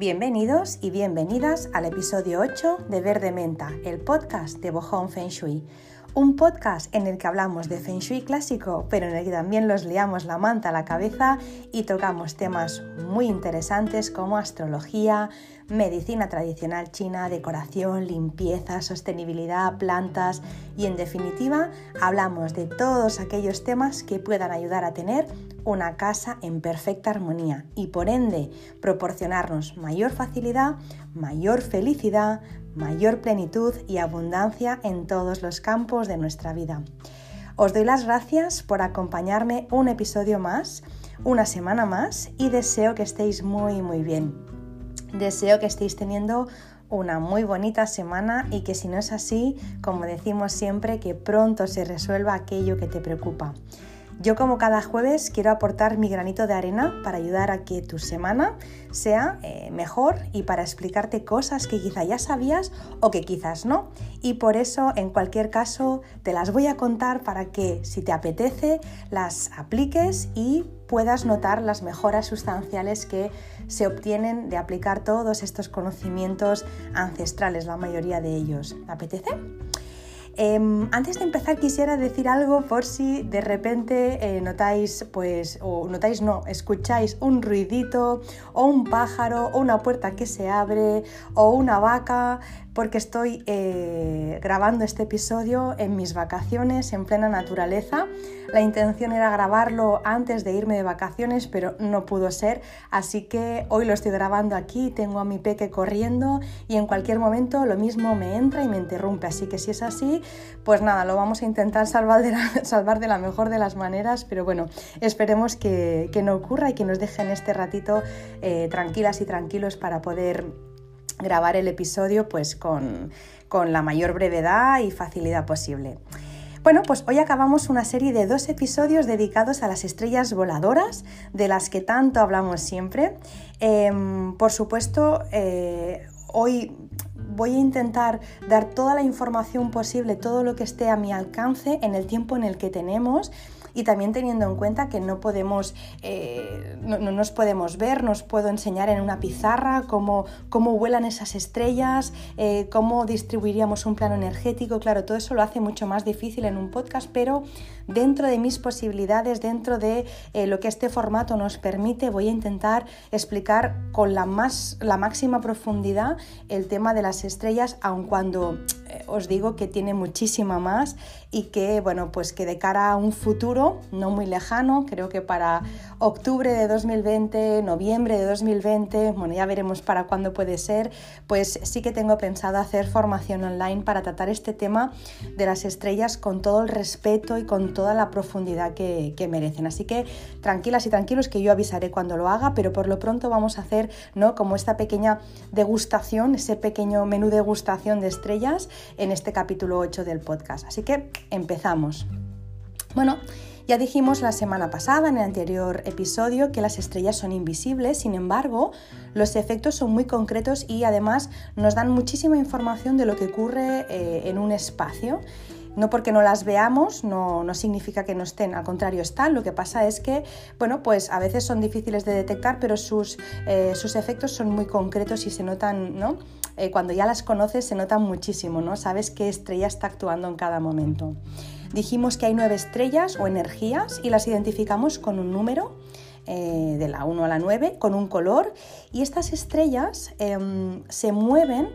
Bienvenidos y bienvenidas al episodio 8 de Verde Menta, el podcast de Bohong Feng Shui. Un podcast en el que hablamos de Feng Shui clásico, pero en el que también los liamos la manta a la cabeza y tocamos temas muy interesantes como astrología, medicina tradicional china, decoración, limpieza, sostenibilidad, plantas y en definitiva hablamos de todos aquellos temas que puedan ayudar a tener una casa en perfecta armonía y por ende proporcionarnos mayor facilidad, mayor felicidad, mayor plenitud y abundancia en todos los campos de nuestra vida. Os doy las gracias por acompañarme un episodio más, una semana más y deseo que estéis muy muy bien. Deseo que estéis teniendo una muy bonita semana y que si no es así, como decimos siempre, que pronto se resuelva aquello que te preocupa. Yo como cada jueves quiero aportar mi granito de arena para ayudar a que tu semana sea eh, mejor y para explicarte cosas que quizá ya sabías o que quizás no. Y por eso en cualquier caso te las voy a contar para que si te apetece las apliques y puedas notar las mejoras sustanciales que se obtienen de aplicar todos estos conocimientos ancestrales, la mayoría de ellos. ¿Apetece? Em, antes de empezar quisiera decir algo por si de repente eh, notáis, pues, o notáis no, escucháis un ruidito o un pájaro o una puerta que se abre o una vaca porque estoy eh, grabando este episodio en mis vacaciones en plena naturaleza. La intención era grabarlo antes de irme de vacaciones, pero no pudo ser, así que hoy lo estoy grabando aquí, tengo a mi peque corriendo y en cualquier momento lo mismo me entra y me interrumpe, así que si es así, pues nada, lo vamos a intentar salvar de la, mejor de las maneras, pero bueno, esperemos que, no ocurra y que nos dejen este ratito eh, tranquilas y tranquilos para poder grabar el episodio pues con, la mayor brevedad y facilidad posible. Bueno, pues hoy acabamos una serie de dos episodios dedicados a las estrellas voladoras, de las que tanto hablamos siempre. Em, por supuesto, eh, hoy voy a intentar dar toda la información posible, todo lo que esté a mi alcance en el tiempo en el que tenemos y también teniendo en cuenta que no podemos, eh, no, nos podemos ver, nos puedo enseñar en una pizarra cómo, cómo vuelan esas estrellas, eh, cómo distribuiríamos un plano energético, claro, todo eso lo hace mucho más difícil en un podcast, pero dentro de mis posibilidades, dentro de eh, lo que este formato nos permite, voy a intentar explicar con la, más, la máxima profundidad el tema de las estrellas, aun cuando os digo que tiene muchísima más y que, bueno, pues que de cara a un futuro no muy lejano, creo que para octubre de 2020, noviembre de 2020, bueno, ya veremos para cuándo puede ser, pues sí que tengo pensado hacer formación online para tratar este tema de las estrellas con todo el respeto y con toda la profundidad que, merecen. Así que tranquilas y tranquilos que yo avisaré cuando lo haga, pero por lo pronto vamos a hacer, ¿no? Como esta pequeña degustación, ese pequeño menú degustación de estrellas en este capítulo 8 del podcast. Así que empezamos. Bueno, ya dijimos la semana pasada, en el anterior episodio, que las estrellas son invisibles, sin embargo, los efectos son muy concretos y además nos dan muchísima información de lo que ocurre eh, en un espacio. No porque no las veamos no, significa que no estén, al contrario están. Lo que pasa es que, bueno, pues a veces son difíciles de detectar, pero sus, eh, sus efectos son muy concretos y se notan, ¿no? Eh, cuando ya las conoces se nota muchísimo, ¿no? Sabes qué estrella está actuando en cada momento. Dijimos que hay nueve estrellas o energías y las identificamos con un número. Eh, de la 1 a la 9 con un color y estas estrellas em, se mueven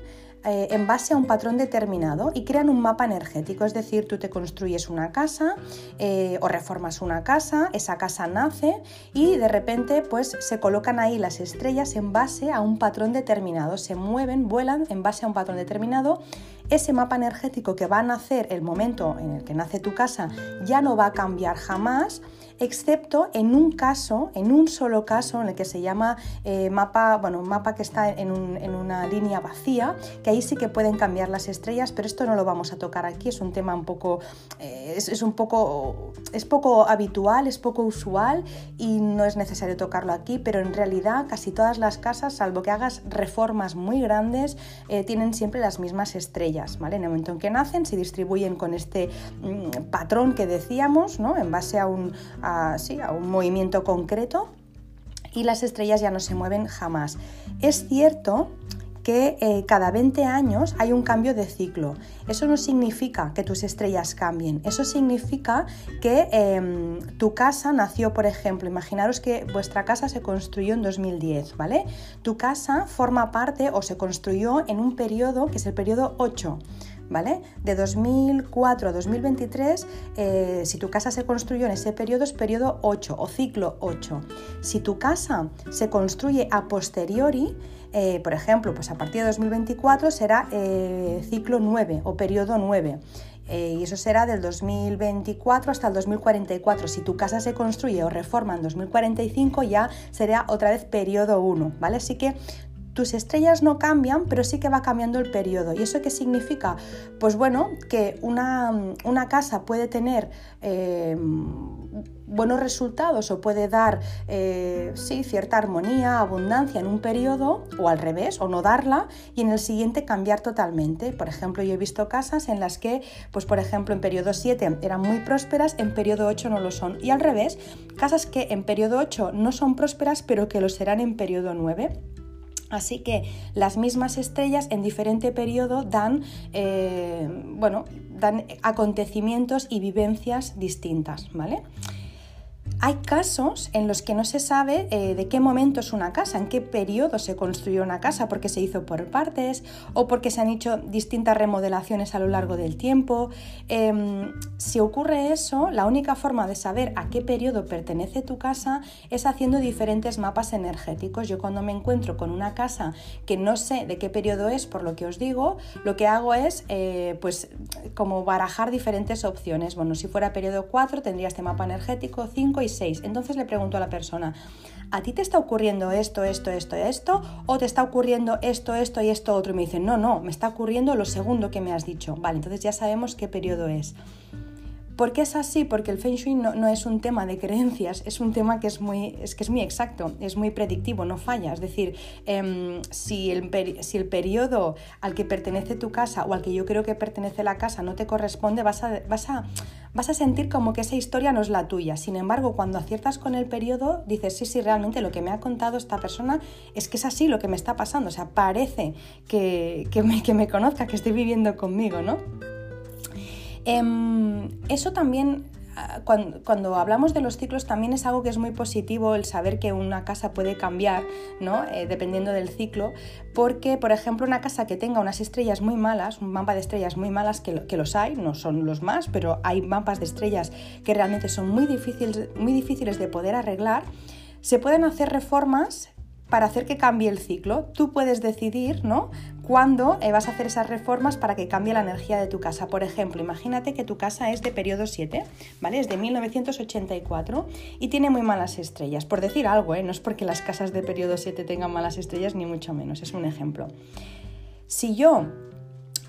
eh, en base a un patrón determinado y crean un mapa energético, es decir, tú te construyes una casa eh, o reformas una casa, esa casa nace y de repente pues se colocan ahí las estrellas en base a un patrón determinado, se mueven, vuelan en base a un patrón determinado. Ese mapa energético que va a nacer el momento en el que nace tu casa ya no va a cambiar jamás excepto en un caso, en un solo caso, en el que se llama eh, mapa, bueno, mapa que está en, una línea vacía, que ahí sí que pueden cambiar las estrellas, pero esto no lo vamos a tocar aquí, es un tema un poco, eh, es, un poco, es poco habitual, es poco usual y no es necesario tocarlo aquí, pero en realidad casi todas las casas, salvo que hagas reformas muy grandes, eh, tienen siempre las mismas estrellas, ¿vale? En el momento en que nacen se distribuyen con este mm, patrón que decíamos, ¿no? En base a un, a, un movimiento concreto y las estrellas ya no se mueven jamás. Es cierto que eh, cada 20 años hay un cambio de ciclo. Eso no significa que tus estrellas cambien, eso significa que em, tu casa nació, por ejemplo, imaginaros que vuestra casa se construyó en 2010, ¿vale? Tu casa forma parte o se construyó en un periodo que es el periodo 8. ¿Vale? De 2004 a 2023, eh, si tu casa se construyó en ese periodo, es periodo 8 o ciclo 8. Si tu casa se construye a posteriori, eh, por ejemplo, pues a partir de 2024 será eh, ciclo 9 o periodo 9. y eso será del 2024 hasta el 2044. Si tu casa se construye o reforma en 2045, ya será otra vez periodo 1, ¿vale? Así que tus estrellas no cambian, pero sí que va cambiando el periodo. ¿Y eso qué significa? Pues bueno, que una, casa puede tener eh, buenos resultados o puede dar eh, sí, cierta armonía, abundancia en un periodo, o al revés, o no darla, y en el siguiente cambiar totalmente. Por ejemplo, yo he visto casas en las que, pues por ejemplo, en periodo 7 eran muy prósperas, en periodo 8 no lo son. Y al revés, casas que en periodo 8 no son prósperas, pero que lo serán en periodo 9. Así que las mismas estrellas en diferente periodo dan, eh, bueno, dan acontecimientos y vivencias distintas, ¿vale? Hay casos en los que no se sabe eh, de qué momento es una casa, en qué periodo se construyó una casa, porque se hizo por partes o porque se han hecho distintas remodelaciones a lo largo del tiempo. Em, si ocurre eso, la única forma de saber a qué periodo pertenece tu casa es haciendo diferentes mapas energéticos. Yo cuando me encuentro con una casa que no sé de qué periodo es, por lo que os digo, lo que hago es eh, pues como barajar diferentes opciones. Bueno, si fuera periodo 4 tendría este mapa energético, 5 y 6. Entonces le pregunto a la persona, ¿a ti te está ocurriendo esto, esto, esto, esto? ¿O te está ocurriendo esto, esto y esto otro? Y me dicen, no, no, me está ocurriendo lo segundo que me has dicho. Vale, entonces ya sabemos qué periodo es. ¿Por qué es así? Porque el Feng Shui no, es un tema de creencias, es un tema que es muy, es que es muy exacto, es muy predictivo, no falla. Es decir, em, si, el si, el periodo al que pertenece tu casa o al que yo creo que pertenece la casa no te corresponde, vas a, vas a, vas a sentir como que esa historia no es la tuya. Sin embargo, cuando aciertas con el periodo, dices, sí, sí, realmente lo que me ha contado esta persona es que es así lo que me está pasando. O sea, parece que, que, me, conozca, que estoy viviendo conmigo, ¿no? Em, eso también ah, cuando, hablamos de los ciclos también es algo que es muy positivo el saber que una casa puede cambiar, ¿no? Eh, dependiendo del ciclo, porque, por ejemplo, una casa que tenga unas estrellas muy malas, un mapa de estrellas muy malas, que, los hay, no son los más, pero hay mapas de estrellas que realmente son muy difíciles, muy difíciles de poder arreglar, se pueden hacer reformas para hacer que cambie el ciclo. Tú puedes decidir, ¿no? Cuándo eh, vas a hacer esas reformas para que cambie la energía de tu casa. Por ejemplo, imagínate que tu casa es de periodo 7, ¿vale? Es de 1984 y tiene muy malas estrellas. Por decir algo, ¿eh? No es porque las casas de periodo 7 tengan malas estrellas, ni mucho menos. Es un ejemplo. Si yo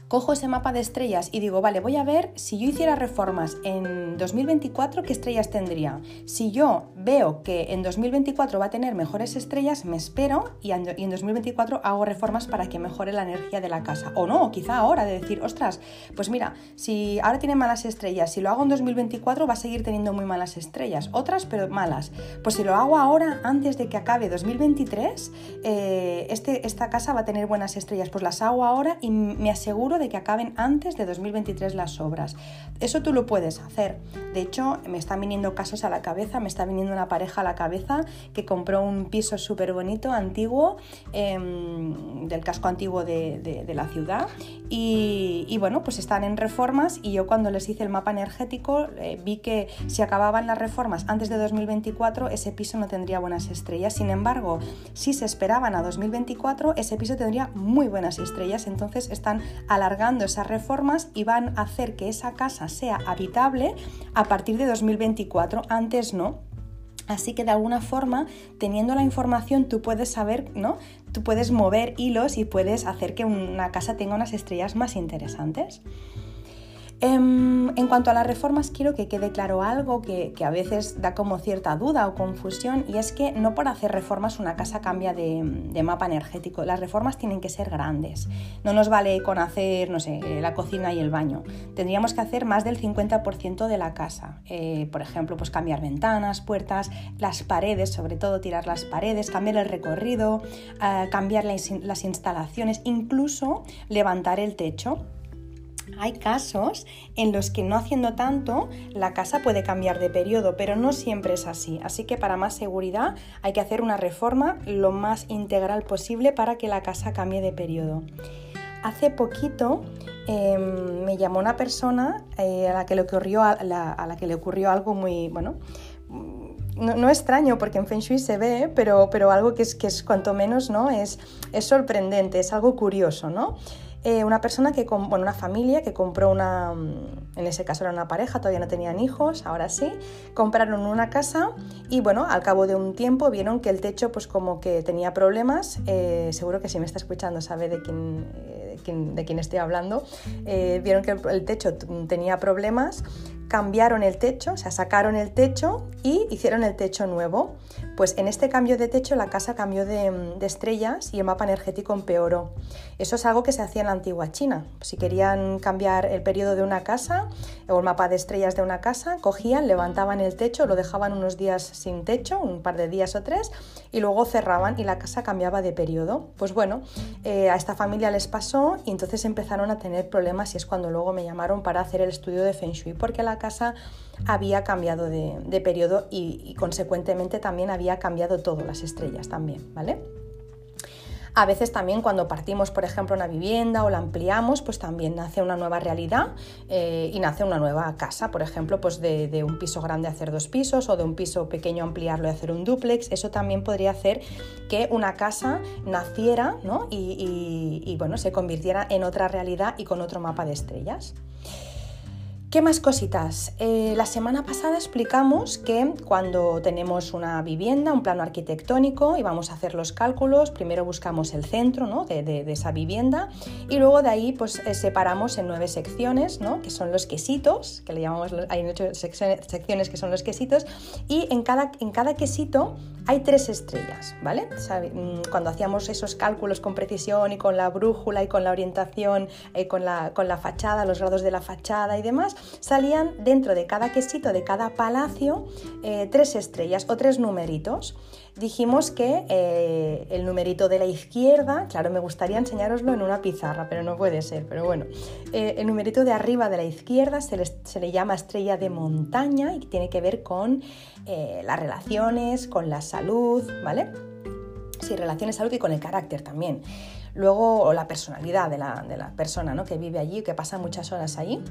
cojo ese mapa de estrellas y digo, vale, voy a ver si yo hiciera reformas en 2024, ¿qué estrellas tendría? Si yo veo que en 2024 va a tener mejores estrellas, me espero y en 2024 hago reformas para que mejore la energía de la casa. O no, quizá ahora de decir, ostras, pues mira, si ahora tiene malas estrellas, si lo hago en 2024 va a seguir teniendo muy malas estrellas, otras pero malas. Pues si lo hago ahora, antes de que acabe 2023, eh, este, esta casa va a tener buenas estrellas, pues las hago ahora y me aseguro de que acaben antes de 2023 las obras. Eso tú lo puedes hacer. De hecho, me están viniendo casos a la cabeza, me está viniendo una pareja a la cabeza que compró un piso súper bonito, antiguo, em, del casco antiguo de, la ciudad. Y, bueno, pues están en reformas y yo cuando les hice el mapa energético eh, vi que si acababan las reformas antes de 2024, ese piso no tendría buenas estrellas. Sin embargo, si se esperaban a 2024, ese piso tendría muy buenas estrellas. Entonces están a la alargando esas reformas y van a hacer que esa casa sea habitable a partir de 2024, antes no. Así que de alguna forma, teniendo la información, tú puedes saber, ¿no? Tú puedes mover hilos y puedes hacer que una casa tenga unas estrellas más interesantes. Em, en cuanto a las reformas, quiero que quede claro algo que, a veces da como cierta duda o confusión, y es que no por hacer reformas una casa cambia de, mapa energético. Las reformas tienen que ser grandes. No nos vale con hacer, no sé, la cocina y el baño. Tendríamos que hacer más del 50% de la casa. Eh, por ejemplo, pues cambiar ventanas, puertas, las paredes, sobre todo tirar las paredes, cambiar el recorrido, eh, cambiar las instalaciones, incluso levantar el techo hay casos en los que no haciendo tanto la casa puede cambiar de periodo, pero no siempre es así. Así que para más seguridad hay que hacer una reforma lo más integral posible para que la casa cambie de periodo. Hace poquito em, me llamó una persona eh, a, la que le ocurrió, a, la, que le ocurrió algo muy, bueno, no, extraño porque en Feng Shui se ve, pero, pero algo que es, que es cuanto menos, ¿no? Es, es sorprendente, es algo curioso, ¿no? Eh, una persona que, bueno, una familia que compró una, mm, en ese caso era una pareja, todavía no tenían hijos, ahora sí, compraron una casa y bueno, al cabo de un tiempo vieron que el techo pues como que tenía problemas, eh, seguro que si me está escuchando sabe de quién, eh, de quién estoy hablando, vieron que el techo tenía problemas, cambiaron el techo, o sea, sacaron el techo y hicieron el techo nuevo. Pues en este cambio de techo la casa cambió de, estrellas y el mapa energético empeoró. Eso es algo que se hacía en la antigua China. Si querían cambiar el periodo de una casa o el mapa de estrellas de una casa, cogían, levantaban el techo, lo dejaban unos días sin techo, un par de días o tres, y luego cerraban y la casa cambiaba de periodo. Pues bueno, eh, a esta familia les pasó y entonces empezaron a tener problemas y es cuando luego me llamaron para hacer el estudio de Feng Shui, porque la casa había cambiado de, periodo y, y, consecuentemente también había cambiado todo, las estrellas también, ¿vale? A veces también cuando partimos, por ejemplo, una vivienda o la ampliamos, pues también nace una nueva realidad eh, y nace una nueva casa, por ejemplo, pues de, un piso grande hacer dos pisos o de un piso pequeño ampliarlo y hacer un duplex. Eso también podría hacer que una casa naciera y bueno, se convirtiera en otra realidad y con otro mapa de estrellas. ¿Qué más cositas? Eh, la semana pasada explicamos que cuando tenemos una vivienda, un plano arquitectónico y vamos a hacer los cálculos, primero buscamos el centro de, esa vivienda y luego de ahí pues eh, separamos en nueve secciones, ¿no? que son los quesitos, que le llamamos, hay ocho secciones que son los quesitos y en cada, en cada quesito hay tres estrellas, ¿vale? Mm, cuando hacíamos esos cálculos con precisión y con la brújula y con la orientación, eh, con, la, con la fachada, los grados de la fachada y demás, salían dentro de cada quesito, de cada palacio, eh, tres estrellas o tres numeritos. Dijimos que eh, el numerito de la izquierda, claro, me gustaría enseñaroslo en una pizarra, pero no puede ser, pero bueno, eh, el numerito de arriba de la izquierda se, se, le llama estrella de montaña y tiene que ver con las relaciones, con la salud, ¿vale? Sí, relaciones, salud y con el carácter también. Luego, la personalidad de la, de la persona ¿no? que vive allí, que pasa muchas horas allí.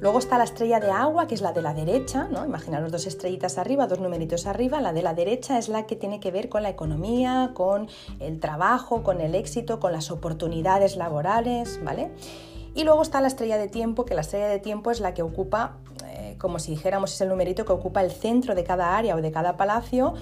Luego está la estrella de agua, que es la de la derecha, ¿no? Imaginaros dos estrellitas arriba, dos numeritos arriba. La de la derecha es la que tiene que ver con la economía, con el trabajo, con el éxito, con las oportunidades laborales, ¿vale? Y luego está la estrella de tiempo, que la estrella de tiempo es la que ocupa, eh, como si dijéramos, es el numerito que ocupa el centro de cada área o de cada palacio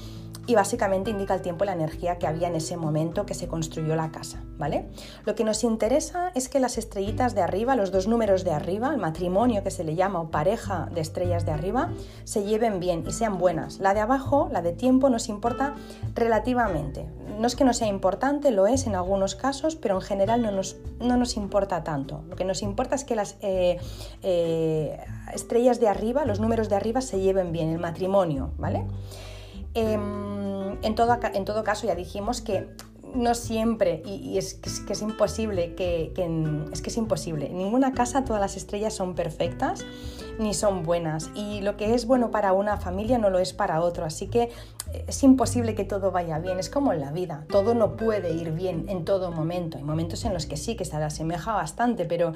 y básicamente indica el tiempo y la energía que había en ese momento que se construyó la casa, ¿vale? Lo que nos interesa es que las estrellitas de arriba, los dos números de arriba, el matrimonio que se le llama o pareja de estrellas de arriba, se lleven bien y sean buenas. La de abajo, la de tiempo, nos importa relativamente. No es que no sea importante, lo es en algunos casos, pero en general no nos, no nos importa tanto. Lo que nos importa es que las eh, eh, estrellas de arriba, los números de arriba se lleven bien, el matrimonio, ¿vale? Em, en, todo, en todo caso, ya dijimos que no siempre, y, es, que es, imposible, que, es que es imposible. En ninguna casa todas las estrellas son perfectas ni son buenas. Y lo que es bueno para una familia no lo es para otro. Así que es imposible que todo vaya bien. Es como en la vida. Todo no puede ir bien en todo momento. Hay momentos en los que sí, que se asemeja bastante, pero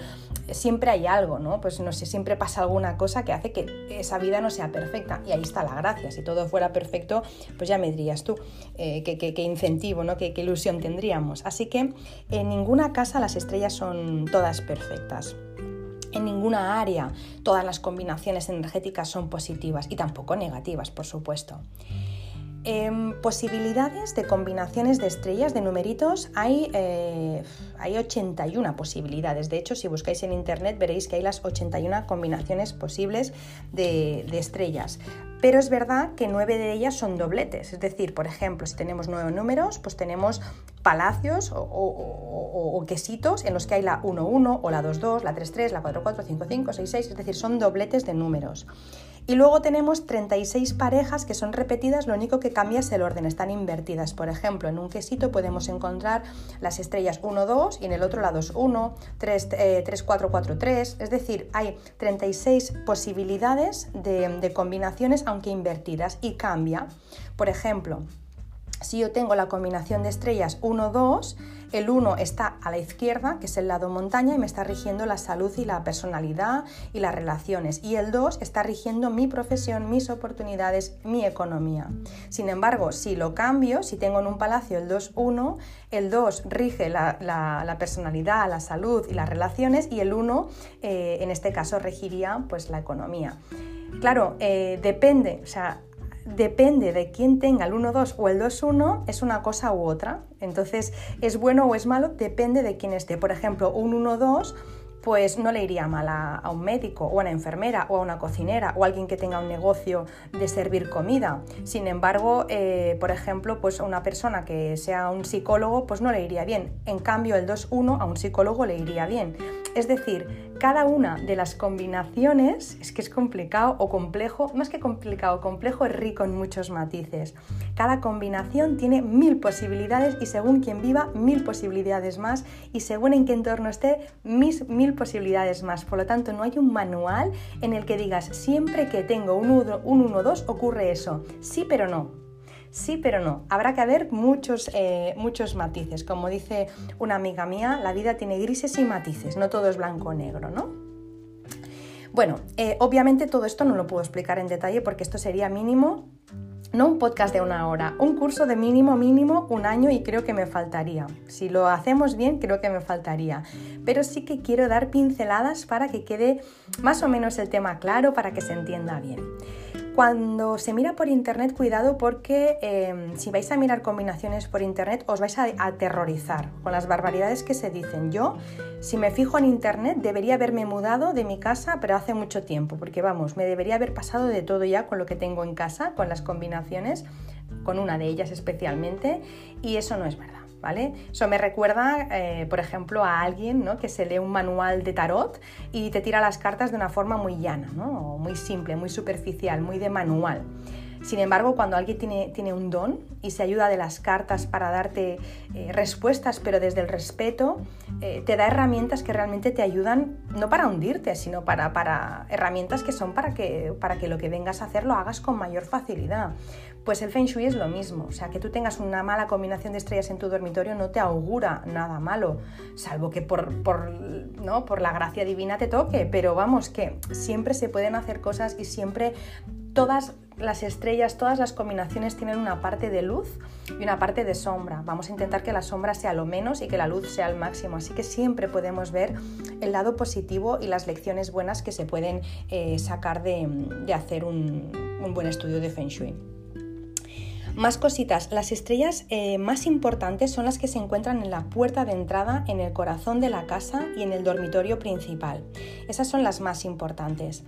siempre hay algo, ¿no? Pues no sé, siempre pasa alguna cosa que hace que esa vida no sea perfecta. Y ahí está la gracia. Si todo fuera perfecto, pues ya me dirías tú eh, qué, incentivo, ¿no? Qué, qué ilusión tendríamos. Así que en ninguna casa las estrellas son todas perfectas. En ninguna área todas las combinaciones energéticas son positivas y tampoco negativas, por supuesto. Em, posibilidades de combinaciones de estrellas, de numeritos, hay, eh, hay 81 posibilidades. De hecho, si buscáis en internet veréis que hay las 81 combinaciones posibles de, estrellas. Pero es verdad que nueve de ellas son dobletes. Es decir, por ejemplo, si tenemos nueve números, pues tenemos palacios o, o, quesitos en los que hay la 1-1 o la 2-2, la 3-3, la 4-4, 5-5, 6-6. Es decir, son dobletes de números. Y luego tenemos 36 parejas que son repetidas, lo único que cambia es el orden, están invertidas. Por ejemplo, en un quesito podemos encontrar las estrellas 1, 2 y en el otro la 2, 1, 3, 3 4, 4, 3. Es decir, hay 36 posibilidades de, de combinaciones, aunque invertidas, y cambia. Por ejemplo, si yo tengo la combinación de estrellas 1, 2, el 1 está a la izquierda, que es el lado montaña, y me está rigiendo la salud y la personalidad y las relaciones. Y el 2 está rigiendo mi profesión, mis oportunidades, mi economía. Sin embargo, si lo cambio, si tengo en un palacio el 2, 1, el 2 rige la, personalidad, la salud y las relaciones, y el 1, eh, en este caso, regiría pues, la economía. Claro, eh, depende, o sea, depende de quién tenga el 1-2 o el 2-1, es una cosa u otra. Entonces, es bueno o es malo, depende de quién esté. Por ejemplo, un 1-2 pues no le iría mal a, un médico o a una enfermera o a una cocinera o a alguien que tenga un negocio de servir comida. Sin embargo, eh, por ejemplo, pues a una persona que sea un psicólogo, pues no le iría bien. En cambio, el 2-1 a un psicólogo le iría bien. Es decir, cada una de las combinaciones, es que es complicado o complejo, más que complicado, complejo es rico en muchos matices. Cada combinación tiene mil posibilidades y según quien viva, mil posibilidades más y según en qué entorno esté, mis mil posibilidades más. Por lo tanto, no hay un manual en el que digas siempre que tengo un 1-2 ocurre eso. Sí, pero no. Sí, pero no. Habrá que haber muchos, eh, muchos matices. Como dice una amiga mía, la vida tiene grises y matices, no todo es blanco o negro, ¿no? Bueno, eh, obviamente todo esto no lo puedo explicar en detalle porque esto sería mínimo, no un podcast de una hora, un curso de mínimo, mínimo un año y creo que me faltaría. Si lo hacemos bien, creo que me faltaría. Pero sí que quiero dar pinceladas para que quede más o menos el tema claro, para que se entienda bien. Cuando se mira por internet, cuidado porque em, si vais a mirar combinaciones por internet os vais a aterrorizar con las barbaridades que se dicen. Yo, si me fijo en internet, debería haberme mudado de mi casa, pero hace mucho tiempo, porque vamos, me debería haber pasado de todo ya con lo que tengo en casa, con las combinaciones, con una de ellas especialmente, y eso no es verdad. ¿Vale? Eso me recuerda, eh, por ejemplo, a alguien que se lee un manual de tarot y te tira las cartas de una forma muy llana, muy simple, muy superficial, muy de manual. Sin embargo, cuando alguien tiene, un don y se ayuda de las cartas para darte eh, respuestas, pero desde el respeto, eh, te da herramientas que realmente te ayudan, no para hundirte, sino para, para herramientas que son para que, para que lo que vengas a hacer lo hagas con mayor facilidad. Pues el Feng Shui es lo mismo, o sea, que tú tengas una mala combinación de estrellas en tu dormitorio no te augura nada malo, salvo que por, por, ¿no? por la gracia divina te toque, pero vamos, que siempre se pueden hacer cosas y siempre todas las estrellas, todas las combinaciones tienen una parte de luz y una parte de sombra. Vamos a intentar que la sombra sea lo menos y que la luz sea el máximo. Así que siempre podemos ver el lado positivo y las lecciones buenas que se pueden eh, sacar de, hacer un, buen estudio de Feng Shui. Más cositas, las estrellas eh, más importantes son las que se encuentran en la puerta de entrada, en el corazón de la casa y en el dormitorio principal. Esas son las más importantes.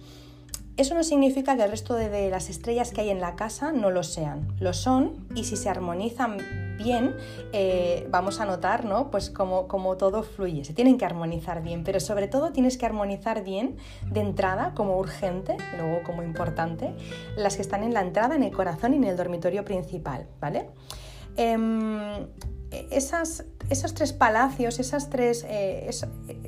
Eso no significa que el resto de, las estrellas que hay en la casa no lo sean. Lo son y si se armonizan bien, eh, vamos a notar ¿no? pues como, como todo fluye. Se tienen que armonizar bien, pero sobre todo tienes que armonizar bien de entrada como urgente, luego como importante, las que están en la entrada, en el corazón y en el dormitorio principal. ¿vale? Em, esas, esos tres palacios, esas tres, eh,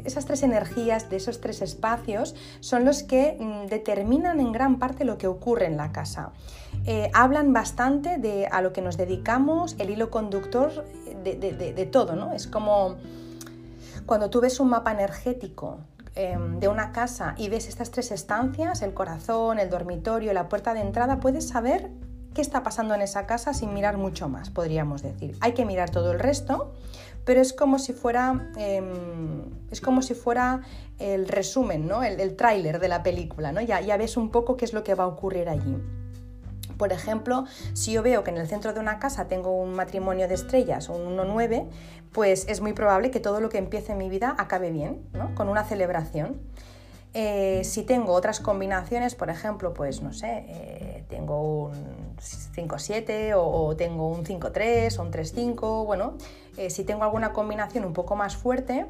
esas tres energías de esos tres espacios son los que mm, determinan en gran parte lo que ocurre en la casa. Eh, hablan bastante de a lo que nos dedicamos, el hilo conductor de, todo, ¿no? Es como cuando tú ves un mapa energético em, de una casa y ves estas tres estancias, el corazón, el dormitorio, la puerta de entrada, puedes saber qué está pasando en esa casa sin mirar mucho más, podríamos decir. Hay que mirar todo el resto, pero es como si fuera, em, es como si fuera el resumen, ¿no? el, tráiler de la película, ¿no? Ya, ves un poco qué es lo que va a ocurrir allí. Por ejemplo, si yo veo que en el centro de una casa tengo un matrimonio de estrellas un 1-9, pues es muy probable que todo lo que empiece en mi vida acabe bien, ¿no? con una celebración. Eh, si tengo otras combinaciones, por ejemplo, pues no sé, eh, tengo un 5-7 o, tengo un 5-3 o un 3-5, bueno, eh, si tengo alguna combinación un poco más fuerte,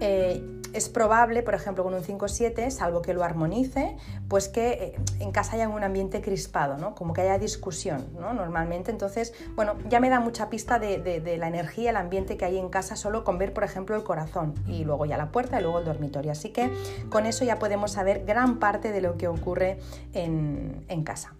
es probable, por ejemplo, con un 5-7, salvo que lo armonice, pues que en casa haya un ambiente crispado, ¿no? Como que haya discusión, ¿no? Normalmente, entonces, bueno, ya me da mucha pista de la energía, el ambiente que hay en casa solo con ver, por ejemplo, el corazón y luego ya la puerta y luego el dormitorio. Así que con eso ya podemos saber gran parte de lo que ocurre en, casa.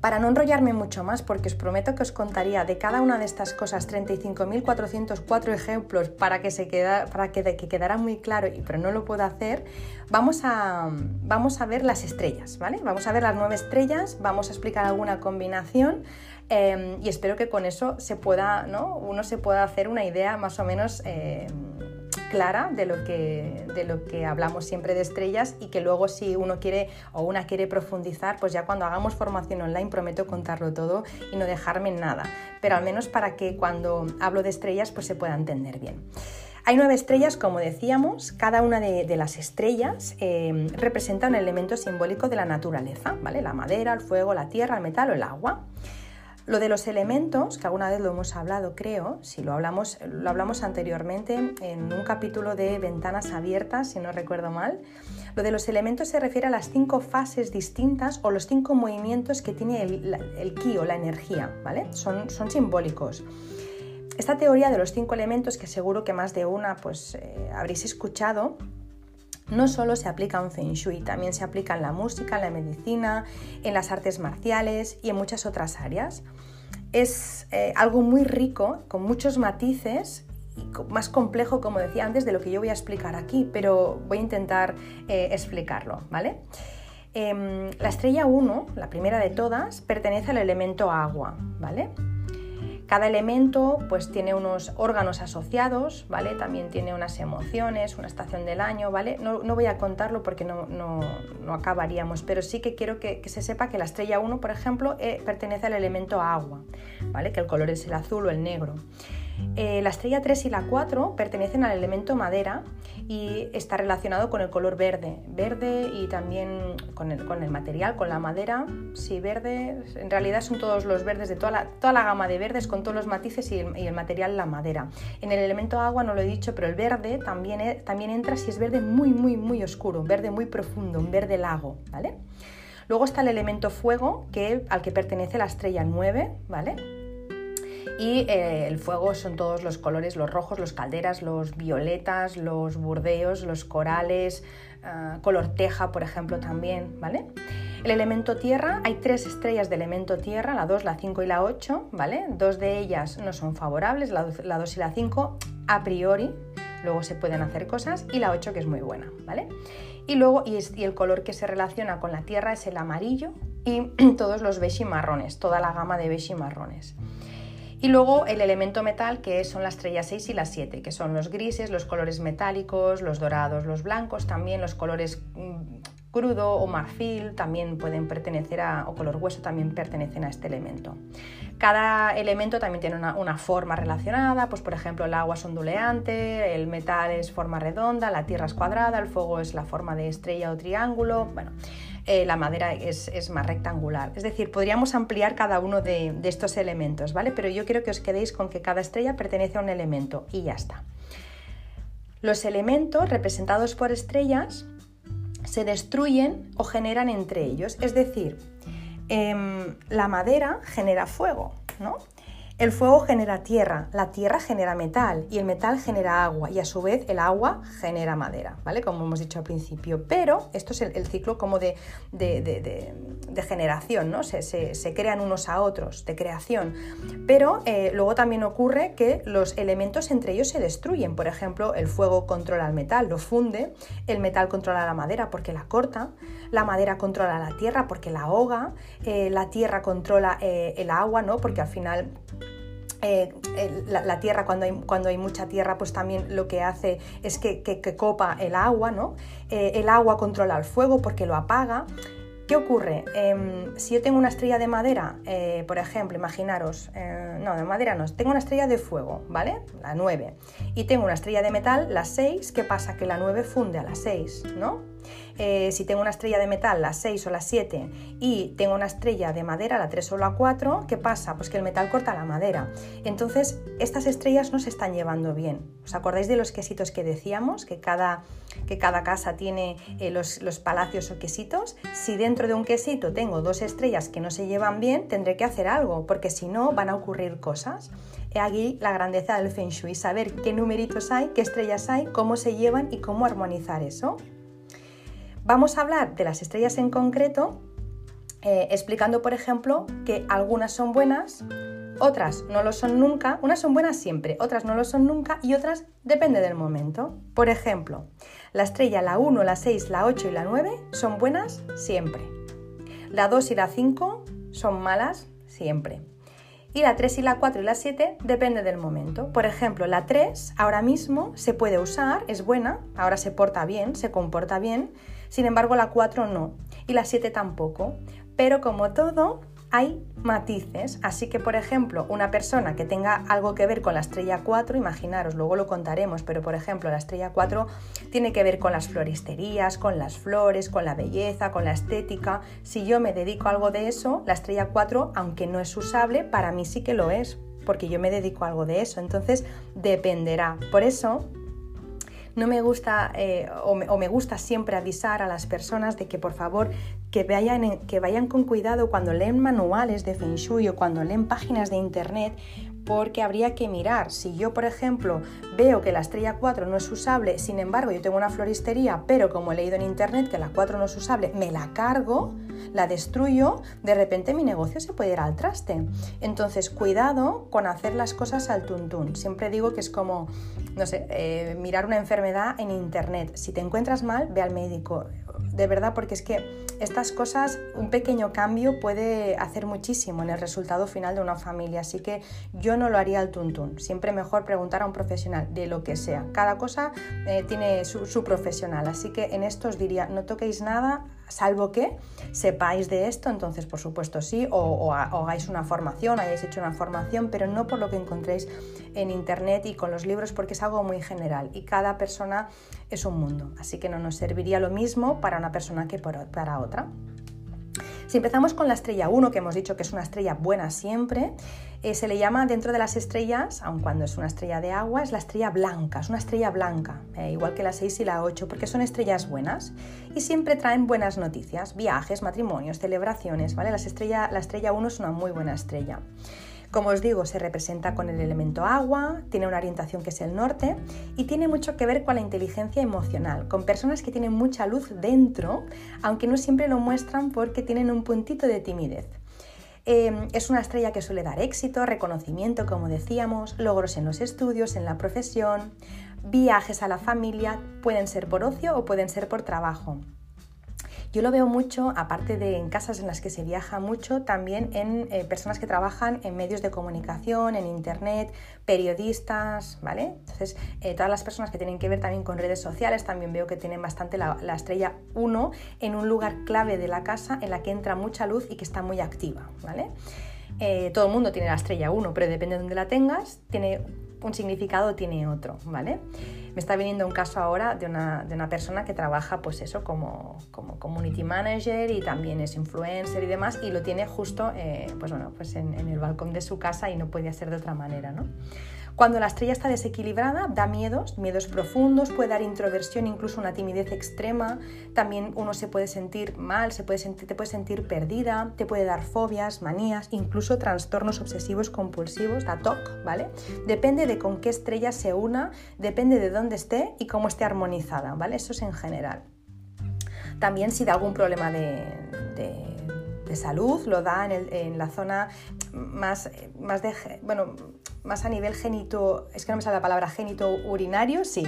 Para no enrollarme mucho más, porque os prometo que os contaría de cada una de estas cosas 35.404 ejemplos para que, se queda, para que, quedara muy claro, pero no lo puedo hacer, vamos a, vamos a ver las estrellas, ¿vale? Vamos a ver las nueve estrellas, vamos a explicar alguna combinación em, y espero que con eso se pueda, ¿no? uno se pueda hacer una idea más o menos... Em, clara de lo, que, de lo que hablamos siempre de estrellas y que luego si uno quiere o una quiere profundizar, pues ya cuando hagamos formación online prometo contarlo todo y no dejarme en nada, pero al menos para que cuando hablo de estrellas pues se pueda entender bien. Hay nueve estrellas, como decíamos, cada una de, las estrellas eh, representa un elemento simbólico de la naturaleza, ¿vale? La madera, el fuego, la tierra, el metal o el agua. Lo de los elementos, que alguna vez lo hemos hablado, creo, si lo hablamos, lo hablamos anteriormente en un capítulo de Ventanas Abiertas, si no recuerdo mal. Lo de los elementos se refiere a las cinco fases distintas o los cinco movimientos que tiene el, ki o la energía, ¿vale? Son, son simbólicos. Esta teoría de los cinco elementos, que seguro que más de una pues, eh, habréis escuchado, no solo se aplica en Feng Shui, también se aplica en la música, en la medicina, en las artes marciales y en muchas otras áreas. Es eh, algo muy rico, con muchos matices y más complejo, como decía antes, de lo que yo voy a explicar aquí, pero voy a intentar eh, explicarlo, ¿vale? Em, la estrella 1, la primera de todas, pertenece al elemento agua, ¿vale? Cada elemento pues tiene unos órganos asociados, ¿vale? También tiene unas emociones, una estación del año, ¿vale? No, voy a contarlo porque no, acabaríamos, pero sí que quiero que, se sepa que la estrella 1, por ejemplo, eh, pertenece al elemento agua, ¿vale? Que el color es el azul o el negro. Eh, la estrella 3 y la 4 pertenecen al elemento madera y está relacionado con el color verde. Verde y también con el, material, con la madera. Sí, verde. En realidad son todos los verdes de toda la, toda la gama de verdes con todos los matices y el, material la madera. En el elemento agua no lo he dicho, pero el verde también, e, también entra si es verde muy, muy, muy oscuro, un verde muy profundo, un verde lago, ¿vale? Luego está el elemento fuego, que, al que pertenece la estrella 9, ¿vale? Y eh, el fuego son todos los colores, los rojos, los calderas, los violetas, los burdeos, los corales, ah, color teja, por ejemplo, también, ¿vale? El elemento tierra, hay tres estrellas de elemento tierra, la 2, la 5 y la 8, ¿vale? Dos de ellas no son favorables, la 2 y la 5 a priori, luego se pueden hacer cosas, y la 8 que es muy buena, ¿vale? Y luego, y, el color que se relaciona con la tierra es el amarillo y todos los beige marrones, toda la gama de beige marrones. Y luego el elemento metal, que son las estrellas 6 y las 7, que son los grises, los colores metálicos, los dorados, los blancos, también los colores mm, crudo o marfil también pueden pertenecer a, o color hueso también pertenecen a este elemento. Cada elemento también tiene una, una, forma relacionada, pues por ejemplo el agua es onduleante, el metal es forma redonda, la tierra es cuadrada, el fuego es la forma de estrella o triángulo, bueno, eh, la madera es, más rectangular. Es decir, podríamos ampliar cada uno de, de estos elementos, ¿vale? Pero yo quiero que os quedéis con que cada estrella pertenece a un elemento y ya está. Los elementos representados por estrellas se destruyen o generan entre ellos. Es decir, em, la madera genera fuego, ¿no? El fuego genera tierra, la tierra genera metal y el metal genera agua y a su vez el agua genera madera, ¿vale? Como hemos dicho al principio. Pero esto es el, ciclo como de, generación, ¿no? Se, crean unos a otros, de creación. Pero eh, luego también ocurre que los elementos entre ellos se destruyen. Por ejemplo, el fuego controla el metal, lo funde, el metal controla la madera porque la corta, la madera controla la tierra porque la ahoga, eh, la tierra controla eh, el agua, ¿no? Porque al final eh, la, tierra, cuando hay, cuando hay, mucha tierra, pues también lo que hace es que, copa el agua, ¿no? Eh, el agua controla el fuego porque lo apaga. ¿Qué ocurre? Em, si yo tengo una estrella de madera, eh, por ejemplo, imaginaros, no, de madera no, tengo una estrella de fuego, ¿vale? La 9. Y tengo una estrella de metal, la 6, ¿qué pasa? Que la 9 funde a la 6, ¿no? Eh, si tengo una estrella de metal, la 6 o la 7, y tengo una estrella de madera, la 3 o la 4, ¿qué pasa? Pues que el metal corta la madera. Entonces, estas estrellas no se están llevando bien. ¿Os acordáis de los quesitos que decíamos? Que cada, que cada casa tiene eh, los, los palacios o quesitos. Si dentro de un quesito tengo dos estrellas que no se llevan bien, tendré que hacer algo, porque si no van a ocurrir cosas. He aquí la grandeza del Feng Shui, saber qué numeritos hay, qué estrellas hay, cómo se llevan y cómo armonizar eso. Vamos a hablar de las estrellas en concreto, eh, explicando, por ejemplo, que algunas son buenas, otras no lo son nunca, unas son buenas siempre, otras no lo son nunca y otras depende del momento. Por ejemplo, la estrella, la 1, la 6, la 8 y la 9 son buenas siempre. La 2 y la 5 son malas siempre. Y la 3 y la 4 y la 7 depende del momento. Por ejemplo, la 3 ahora mismo se puede usar, es buena, ahora se porta bien, se comporta bien, sin embargo, la 4 no y la 7 tampoco. Pero como todo, hay matices. Así que, por ejemplo, una persona que tenga algo que ver con la estrella 4, imaginaros, luego lo contaremos, pero por ejemplo, la estrella 4 tiene que ver con las floristerías, con las flores, con la belleza, con la estética. Si yo me dedico a algo de eso, la estrella 4, aunque no es usable, para mí sí que lo es, porque yo me dedico a algo de eso. Entonces, dependerá. Por eso, no me gusta eh, o, me, gusta siempre avisar a las personas de que por favor que vayan, que vayan con cuidado cuando leen manuales de Feng o cuando leen páginas de internet porque habría que mirar. Si yo, por ejemplo, veo que la estrella 4 no es usable, sin embargo, yo tengo una floristería, pero como he leído en internet que la 4 no es usable, me la cargo, la destruyo, de repente mi negocio se puede ir al traste. Entonces, cuidado con hacer las cosas al tuntún. Siempre digo que es como, no sé, eh, mirar una enfermedad en internet. Si te encuentras mal, ve al médico de verdad, porque es que estas cosas, un pequeño cambio puede hacer muchísimo en el resultado final de una familia, así que yo no lo haría al tuntún, siempre mejor preguntar a un profesional de lo que sea. Cada cosa eh, tiene su, su profesional, así que en esto os diría, no toquéis nada salvo que sepáis de esto, entonces por supuesto sí, o, hagáis una formación, hayáis hecho una formación, pero no por lo que encontréis en internet y con los libros, porque es algo muy general y cada persona es un mundo, así que no nos serviría lo mismo para una persona que para otra. Si empezamos con la estrella 1, que hemos dicho que es una estrella buena siempre, eh, se le llama dentro de las estrellas, aun cuando es una estrella de agua, es la estrella blanca, es una estrella blanca, eh, igual que la 6 y la 8, porque son estrellas buenas y siempre traen buenas noticias, viajes, matrimonios, celebraciones, ¿vale? Las estrella, la estrella 1 es una muy buena estrella. Como os digo, se representa con el elemento agua, tiene una orientación que es el norte y tiene mucho que ver con la inteligencia emocional, con personas que tienen mucha luz dentro, aunque no siempre lo muestran porque tienen un puntito de timidez. Em, es una estrella que suele dar éxito, reconocimiento, como decíamos, logros en los estudios, en la profesión, viajes a la familia, pueden ser por ocio o pueden ser por trabajo. Yo lo veo mucho, aparte de en casas en las que se viaja mucho, también en eh, personas que trabajan en medios de comunicación, en internet, periodistas, ¿vale? Entonces, eh, todas las personas que tienen que ver también con redes sociales, también veo que tienen bastante la, estrella 1 en un lugar clave de la casa en la que entra mucha luz y que está muy activa, ¿vale? Eh, todo el mundo tiene la estrella 1, pero depende de dónde la tengas, tiene un significado tiene otro, ¿vale? Me está viniendo un caso ahora de una, de una persona que trabaja pues eso como, como, community manager y también es influencer y demás y lo tiene justo eh, pues bueno, pues en, en, el balcón de su casa y no puede ser de otra manera, ¿no? Cuando la estrella está desequilibrada, da miedos, miedos profundos, puede dar introversión, incluso una timidez extrema. También uno se puede sentir mal, se puede sentir, te puede sentir perdida, te puede dar fobias, manías, incluso trastornos obsesivos compulsivos, la TOC, ¿vale? Depende de con qué estrella se una, depende de dónde esté y cómo esté armonizada, ¿vale? Eso es en general. También si da algún problema de, de salud, lo da en, la zona más, más de, bueno, más a nivel genito, es que no me sale la palabra genito urinario, sí,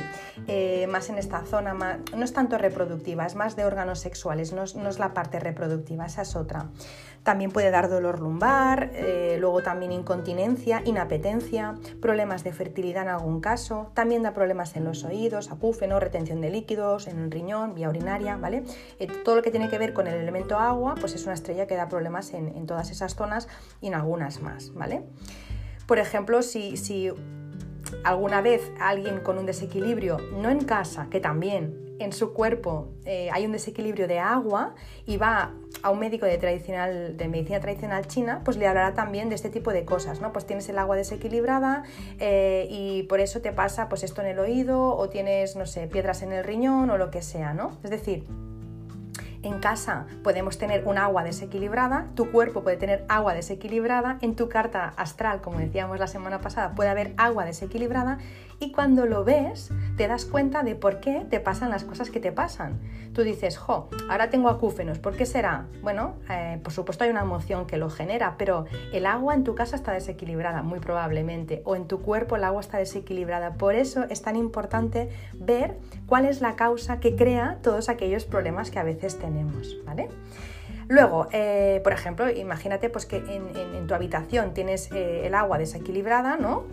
eh, más en esta zona, no es tanto reproductiva, es más de órganos sexuales, no es, la parte reproductiva, esa es otra. También puede dar dolor lumbar, eh, luego también incontinencia, inapetencia, problemas de fertilidad en algún caso, también da problemas en los oídos, acúfeno, retención de líquidos, en el riñón, vía urinaria, ¿vale? Eh, todo lo que tiene que ver con el elemento agua, pues es una estrella que da problemas en, en todas esas zonas y en algunas más, ¿vale? Por ejemplo, si, si alguna vez alguien con un desequilibrio, no en casa, que también en su cuerpo eh, hay un desequilibrio de agua y va a un médico de, tradicional, de medicina tradicional china, pues le hablará también de este tipo de cosas, ¿no? Pues tienes el agua desequilibrada eh, y por eso te pasa pues esto en el oído o tienes, no sé, piedras en el riñón o lo que sea, ¿no? Es decir, en casa podemos tener un agua desequilibrada, tu cuerpo puede tener agua desequilibrada, en tu carta astral, como decíamos la semana pasada, puede haber agua desequilibrada y cuando lo ves te das cuenta de por qué te pasan las cosas que te pasan. Tú dices, jo, ahora tengo acúfenos, ¿por qué será? Bueno, eh, por supuesto hay una emoción que lo genera, pero el agua en tu casa está desequilibrada, muy probablemente, o en tu cuerpo el agua está desequilibrada. Por eso es tan importante ver cuál es la causa que crea todos aquellos problemas que a veces tenemos, ¿vale? Luego, eh, por ejemplo, imagínate pues, que en, tu habitación tienes eh, el agua desequilibrada, ¿no?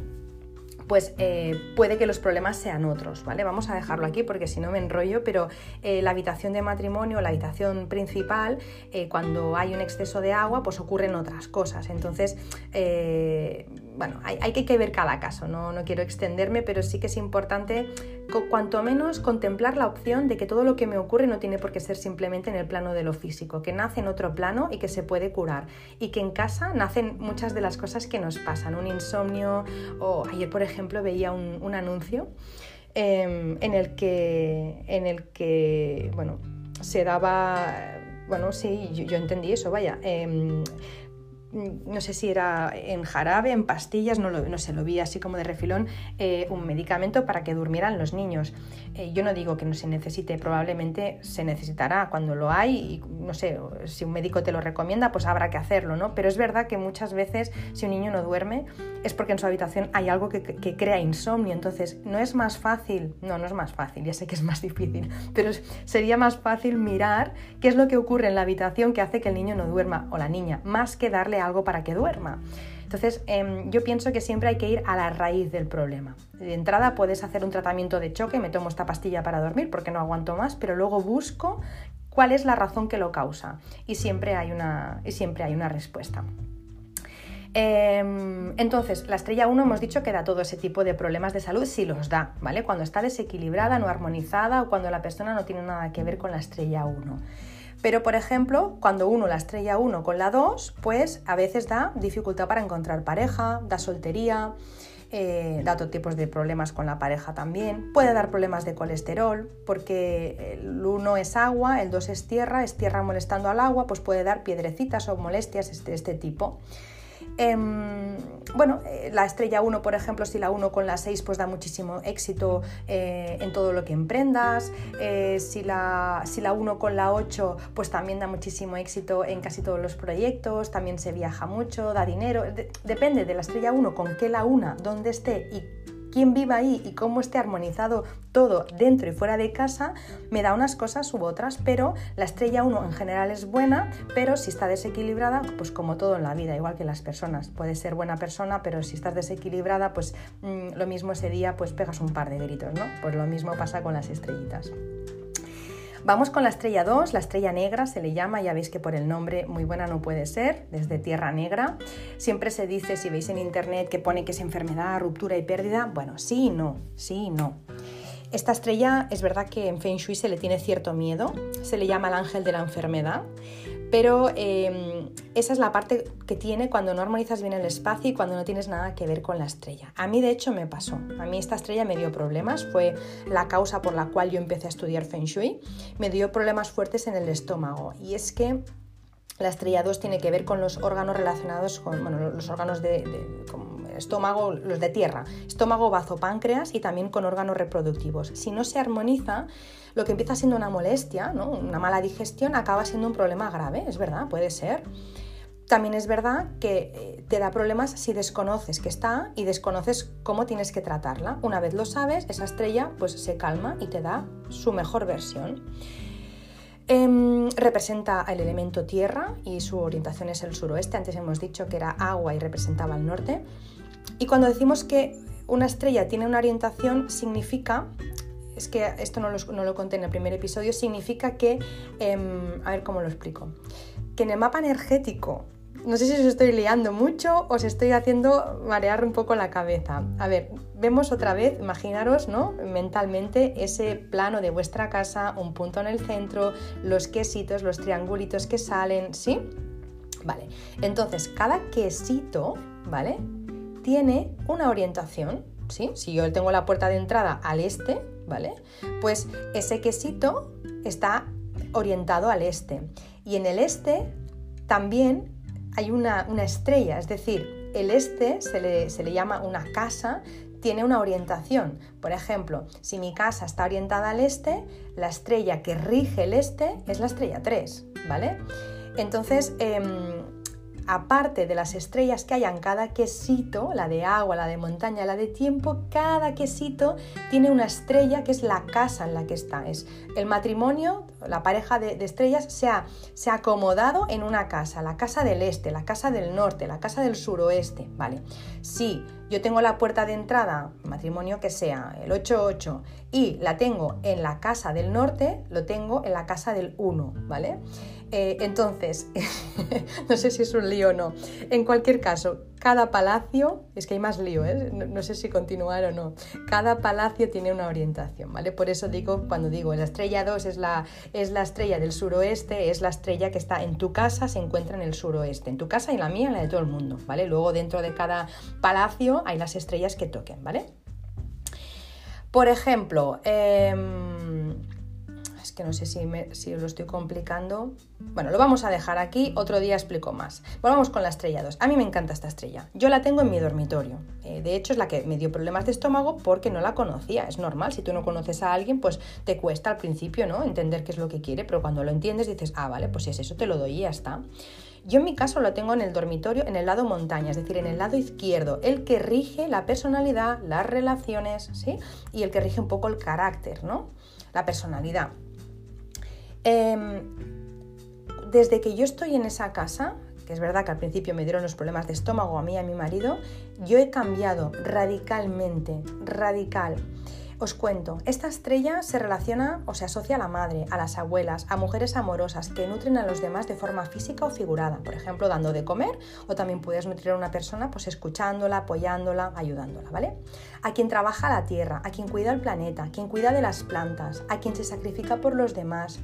Pues eh, puede que los problemas sean otros, ¿vale? Vamos a dejarlo aquí porque si no me enrollo, pero eh, la habitación de matrimonio, la habitación principal, eh, cuando hay un exceso de agua, pues ocurren otras cosas. Entonces, bueno, hay, que ver cada caso, no, no quiero extenderme, pero sí que es importante cuanto menos contemplar la opción de que todo lo que me ocurre no tiene por qué ser simplemente en el plano de lo físico, que nace en otro plano y que se puede curar. Y que en casa nacen muchas de las cosas que nos pasan, un insomnio o ayer por ejemplo veía un, anuncio em, en, el que, en el que, bueno, se daba, bueno, sí, yo, entendí eso, vaya. Em, no sé si era en jarabe, en pastillas, no, lo, no sé, lo vi así como de refilón, eh, un medicamento para que durmieran los niños. Eh, yo no digo que no se necesite, probablemente se necesitará cuando lo hay y no sé, si un médico te lo recomienda, pues habrá que hacerlo, ¿no? Pero es verdad que muchas veces si un niño no duerme es porque en su habitación hay algo que, que crea insomnio, entonces no es más fácil, no, no es más fácil, ya sé que es más difícil, pero sería más fácil mirar qué es lo que ocurre en la habitación que hace que el niño no duerma o la niña, más que darle algo para que duerma. Entonces, em, yo pienso que siempre hay que ir a la raíz del problema. De entrada puedes hacer un tratamiento de choque, me tomo esta pastilla para dormir porque no aguanto más, pero luego busco cuál es la razón que lo causa y siempre hay una, y siempre hay una respuesta. Em, entonces, la estrella 1 hemos dicho que da todo ese tipo de problemas de salud si los da, ¿vale? Cuando está desequilibrada, no armonizada o cuando la persona no tiene nada que ver con la estrella 1. Pero, por ejemplo, cuando uno la estrella 1 con la 2, pues a veces da dificultad para encontrar pareja, da soltería, eh, da otro tipos de problemas con la pareja también. Puede dar problemas de colesterol, porque el 1 es agua, el 2 es tierra, es tierra molestando al agua, pues puede dar piedrecitas o molestias de este, este tipo. Em, bueno, eh, la estrella 1, por ejemplo, si la 1 con la 6 pues da muchísimo éxito eh, en todo lo que emprendas, eh, si, la, si la 1 con la 8 pues también da muchísimo éxito en casi todos los proyectos, también se viaja mucho, da dinero, depende de la estrella 1 con qué la 1, dónde esté y quién viva ahí y cómo esté armonizado todo dentro y fuera de casa, me da unas cosas u otras, pero la estrella 1 en general es buena, pero si está desequilibrada, pues como todo en la vida, igual que las personas, puedes ser buena persona, pero si estás desequilibrada, pues mm, lo mismo ese día, pues pegas un par de gritos, ¿no? Pues lo mismo pasa con las estrellitas. Vamos con la estrella 2, la estrella negra se le llama, ya veis que por el nombre muy buena no puede ser, desde Tierra Negra. Siempre se dice, si veis en internet, que pone que es enfermedad, ruptura y pérdida. Bueno, sí y no, sí y no. Esta estrella es verdad que en Feng Shui se le tiene cierto miedo, se le llama el ángel de la enfermedad, pero em, esa es la parte que tiene cuando no armonizas bien el espacio y cuando no tienes nada que ver con la estrella. A mí de hecho me pasó. A mí esta estrella me dio problemas, fue la causa por la cual yo empecé a estudiar Feng Shui. Me dio problemas fuertes en el estómago y es que la estrella 2 tiene que ver con los órganos relacionados con bueno, los órganos de, estómago, los de tierra, estómago, bazo, páncreas y también con órganos reproductivos. Si no se armoniza, lo que empieza siendo una molestia, una mala digestión, acaba siendo un problema grave, es verdad, puede ser. también es verdad que eh, te da problemas si desconoces que está y desconoces cómo tienes que tratarla. Una vez lo sabes, esa estrella pues se calma y te da su mejor versión. Em, representa el elemento tierra y su orientación es el suroeste. Antes hemos dicho que era agua y representaba el norte. Y cuando decimos que una estrella tiene una orientación, significa, es que esto no lo, conté en el primer episodio, significa que, em, a ver cómo lo explico, que en el mapa energético no sé si os estoy liando mucho o os estoy haciendo marear un poco la cabeza. A ver, vemos otra vez, imaginaros, ¿no? Mentalmente ese plano de vuestra casa, un punto en el centro, los quesitos, los triangulitos que salen, ¿sí? Vale, entonces cada quesito, ¿vale? Tiene una orientación, ¿sí? Si yo tengo la puerta de entrada al este, ¿vale? Pues ese quesito está orientado al este. Y en el este también hay una, estrella, es decir, el este se le, llama una casa, tiene una orientación. Por ejemplo, si mi casa está orientada al este, la estrella que rige el este es la estrella 3, ¿vale? Entonces, em, aparte de las estrellas que hay en cada quesito, la de agua, la de montaña, la de tiempo, cada quesito tiene una estrella que es la casa en la que está. Es el matrimonio, la pareja de, estrellas se ha, se ha, acomodado en una casa, la casa del este, la casa del norte, la casa del suroeste, ¿vale? Si yo tengo la puerta de entrada, matrimonio que sea, el 88, y la tengo en la casa del norte, lo tengo en la casa del 1, ¿vale? Eh, entonces, no sé si es un lío o no. En cualquier caso, cada palacio, es que hay más lío, ¿eh? no, sé si continuar o no, cada palacio tiene una orientación, ¿vale? Por eso digo, cuando digo la estrella 2 es la, es la estrella del suroeste, es la estrella que está en tu casa, se encuentra en el suroeste, en tu casa y la mía, la de todo el mundo, ¿vale? Luego dentro de cada palacio hay las estrellas que toquen, ¿vale? Por ejemplo, em, que no sé si, me, si lo estoy complicando. Bueno, lo vamos a dejar aquí, otro día explico más. Volvamos con la estrella 2. A mí me encanta esta estrella. Yo la tengo en mi dormitorio. Eh, de hecho, es la que me dio problemas de estómago porque no la conocía. Es normal, si tú no conoces a alguien, pues te cuesta al principio, ¿no? Entender qué es lo que quiere, pero cuando lo entiendes dices, ah, vale, pues si es eso, te lo doy y ya está. Yo en mi caso lo tengo en el dormitorio, en el lado montaña, es decir, en el lado izquierdo, el que rige la personalidad, las relaciones, ¿sí? Y el que rige un poco el carácter, ¿no? La personalidad. Em, desde que yo estoy en esa casa, que es verdad que al principio me dieron los problemas de estómago a mí y a mi marido, yo he cambiado radicalmente, radical. Os cuento, esta estrella se relaciona o se asocia a la madre, a las abuelas, a mujeres amorosas que nutren a los demás de forma física o figurada, por ejemplo, dando de comer, o también puedes nutrir a una persona pues escuchándola, apoyándola, ayudándola, ¿vale? A quien trabaja la tierra, a quien cuida el planeta, a quien cuida de las plantas, a quien se sacrifica por los demás,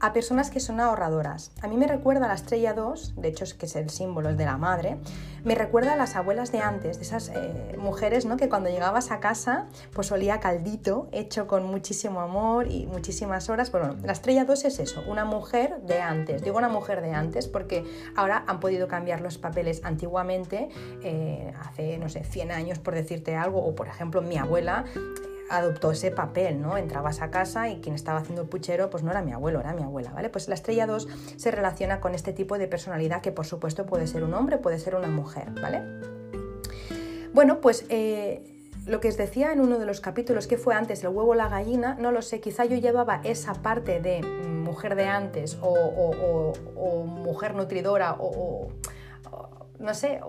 a personas que son ahorradoras. A mí me recuerda a la estrella 2, de hecho es que es el símbolo de la madre, me recuerda a las abuelas de antes, de esas eh, mujeres ¿no? que cuando llegabas a casa pues olía caldito, hecho con muchísimo amor y muchísimas horas. Bueno, la estrella 2 es eso, una mujer de antes. Digo una mujer de antes porque ahora han podido cambiar los papeles antiguamente, eh, hace, no sé, 100 años por decirte algo, o por ejemplo mi abuela adoptó ese papel, ¿no? Entrabas a casa y quien estaba haciendo el puchero pues no era mi abuelo, era mi abuela, ¿vale? Pues la estrella 2 se relaciona con este tipo de personalidad que por supuesto puede ser un hombre, puede ser una mujer, ¿vale? Bueno, pues eh, lo que os decía en uno de los capítulos que fue antes el huevo o la gallina, no lo sé, quizá yo llevaba esa parte de mujer de antes o, mujer nutridora o, no sé,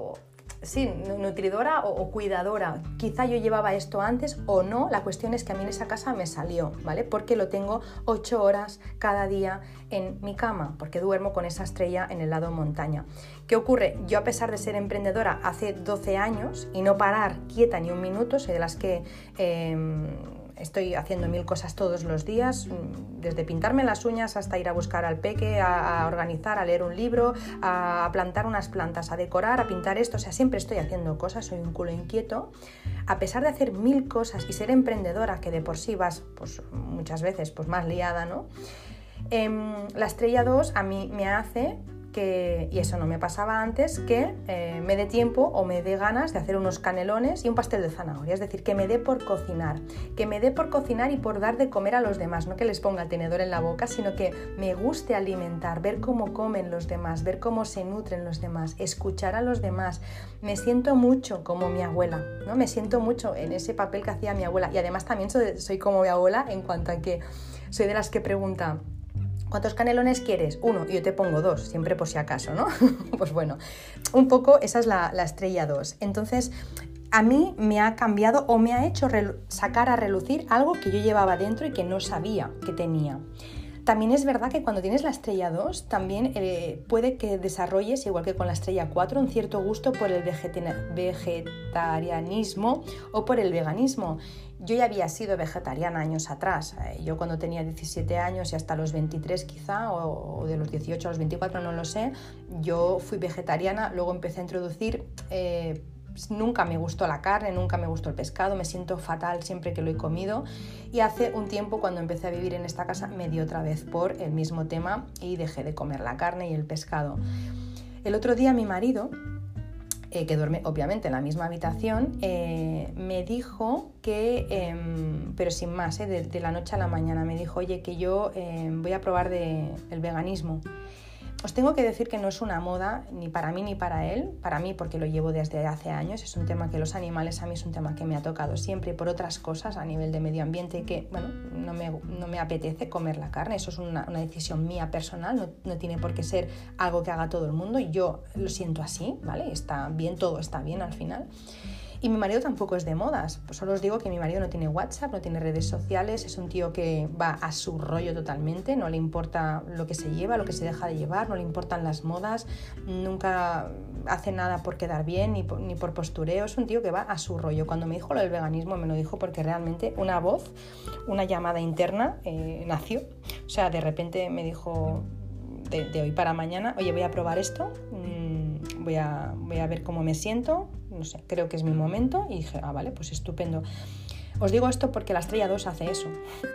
sí, nutridora o, cuidadora. Quizá yo llevaba esto antes o no, la cuestión es que a mí en esa casa me salió, ¿vale? Porque lo tengo ocho horas cada día en mi cama, porque duermo con esa estrella en el lado montaña. ¿Qué ocurre? Yo a pesar de ser emprendedora hace 12 años y no parar quieta ni un minuto, soy de las que... Em, estoy haciendo mil cosas todos los días, mm, desde pintarme las uñas hasta ir a buscar al peque, a, organizar, a leer un libro, a, plantar unas plantas, a decorar, a pintar esto, o sea, siempre estoy haciendo cosas, soy un culo inquieto. A pesar de hacer mil cosas y ser emprendedora, que de por sí vas, pues muchas veces, pues más liada, ¿no? Em, la estrella 2 a mí me hace que, y eso no me pasaba antes, que eh, me dé tiempo o me dé ganas de hacer unos canelones y un pastel de zanahoria. Es decir, que me dé por cocinar, que me dé por cocinar y por dar de comer a los demás, no que les ponga el tenedor en la boca, sino que me guste alimentar, ver cómo comen los demás, ver cómo se nutren los demás, escuchar a los demás. Me siento mucho como mi abuela, ¿no? Me siento mucho en ese papel que hacía mi abuela y además también soy, soy como mi abuela en cuanto a que soy de las que pregunta, ¿Cuántos canelones quieres? Uno, yo te pongo dos, siempre por si acaso, ¿no? pues bueno, un poco esa es la, estrella 2. Entonces, a mí me ha cambiado o me ha hecho sacar a relucir algo que yo llevaba dentro y que no sabía que tenía. También es verdad que cuando tienes la estrella 2, también eh, puede que desarrolles, igual que con la estrella 4, un cierto gusto por el vegetarianismo o por el veganismo. Yo ya había sido vegetariana años atrás. Eh, yo cuando tenía 17 años y hasta los 23 quizá, o de los 18 a los 24, no lo sé, yo fui vegetariana, luego empecé a introducir... Eh, nunca me gustó la carne, nunca me gustó el pescado, me siento fatal siempre que lo he comido y hace un tiempo cuando empecé a vivir en esta casa me dio otra vez por el mismo tema y dejé de comer la carne y el pescado. El otro día mi marido eh, que duerme obviamente en la misma habitación, eh, me dijo que, em, pero sin más, eh, de, la noche a la mañana, me dijo, oye, que yo em, voy a probar de, el veganismo. Os tengo que decir que no es una moda ni para mí ni para él, para mí porque lo llevo desde hace años, es un tema que los animales a mí es un tema que me ha tocado siempre por otras cosas a nivel de medio ambiente que, bueno, no me, no me apetece comer la carne, eso es una, una decisión mía personal, no, no, tiene por qué ser algo que haga todo el mundo yo lo siento así, ¿vale? Está bien, todo está bien al final. Y mi marido tampoco es de modas. Pues solo os digo que mi marido no tiene WhatsApp, no tiene redes sociales, es un tío que va a su rollo totalmente, no le importa lo que se lleva, lo que se deja de llevar, no le importan las modas, nunca hace nada por quedar bien ni por, ni postureo, es un tío que va a su rollo. Cuando me dijo lo del veganismo me lo dijo porque realmente una voz, una llamada interna eh, nació. O sea, de repente me dijo de, hoy para mañana, oye, voy a probar esto, mm, voy a ver cómo me siento, no sé, creo que es mi momento y dije, ah, vale, pues estupendo. Os digo esto porque la estrella 2 hace eso.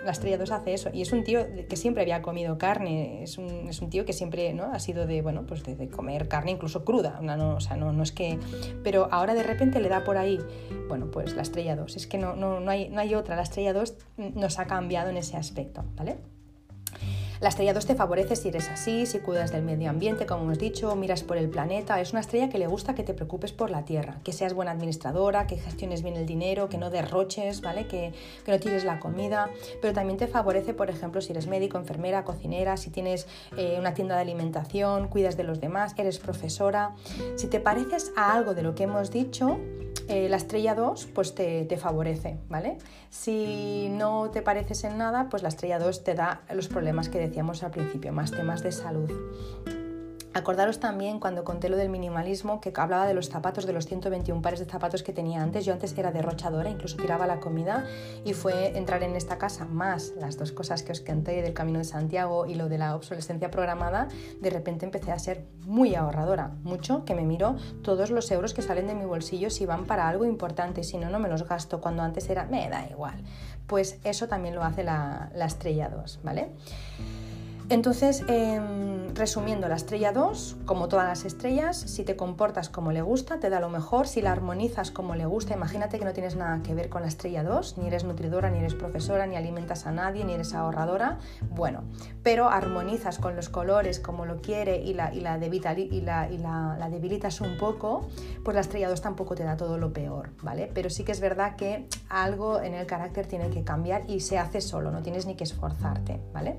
La estrella 2 hace eso. Y es un tío que siempre había comido carne. Es un, es un tío que siempre ¿no? ha sido de, bueno, pues de, comer carne incluso cruda. No, o sea, no, no, es que... Pero ahora de repente le da por ahí, bueno, pues la estrella 2. Es que no, no, no, hay, no hay otra. La estrella 2 nos ha cambiado en ese aspecto, ¿vale? La estrella 2 te favorece si eres así, si cuidas del medio ambiente, como hemos dicho, miras por el planeta. Es una estrella que le gusta que te preocupes por la Tierra, que seas buena administradora, que gestiones bien el dinero, que no derroches, ¿vale? Que, no tires la comida. Pero también te favorece, por ejemplo, si eres médico, enfermera, cocinera, si tienes eh, una tienda de alimentación, cuidas de los demás, eres profesora. Si te pareces a algo de lo que hemos dicho, eh, la estrella 2 pues te, te, favorece, ¿vale? Si no te pareces en nada, pues la estrella 2 te da los problemas que decíamos al principio, más temas de salud. Acordaros también cuando conté lo del minimalismo que hablaba de los zapatos, de los 121 pares de zapatos que tenía antes. Yo antes era derrochadora, incluso tiraba la comida y fue entrar en esta casa más las dos cosas que os conté del Camino de Santiago y lo de la obsolescencia programada. De repente empecé a ser muy ahorradora, mucho que me miro todos los euros que salen de mi bolsillo si van para algo importante, si no, no me los gasto. Cuando antes era, me da igual. Pues eso también lo hace la, la estrella 2, ¿vale? Entonces, em, resumiendo, la estrella 2, como todas las estrellas, si te comportas como le gusta, te da lo mejor, si la armonizas como le gusta, imagínate que no tienes nada que ver con la estrella 2, ni eres nutridora, ni eres profesora, ni alimentas a nadie, ni eres ahorradora, bueno, pero armonizas con los colores como lo quiere y la, y y la, y la debilitas un poco, pues la estrella 2 tampoco te da todo lo peor, ¿vale? Pero sí que es verdad que algo en el carácter tiene que cambiar y se hace solo, no tienes ni que esforzarte, ¿vale?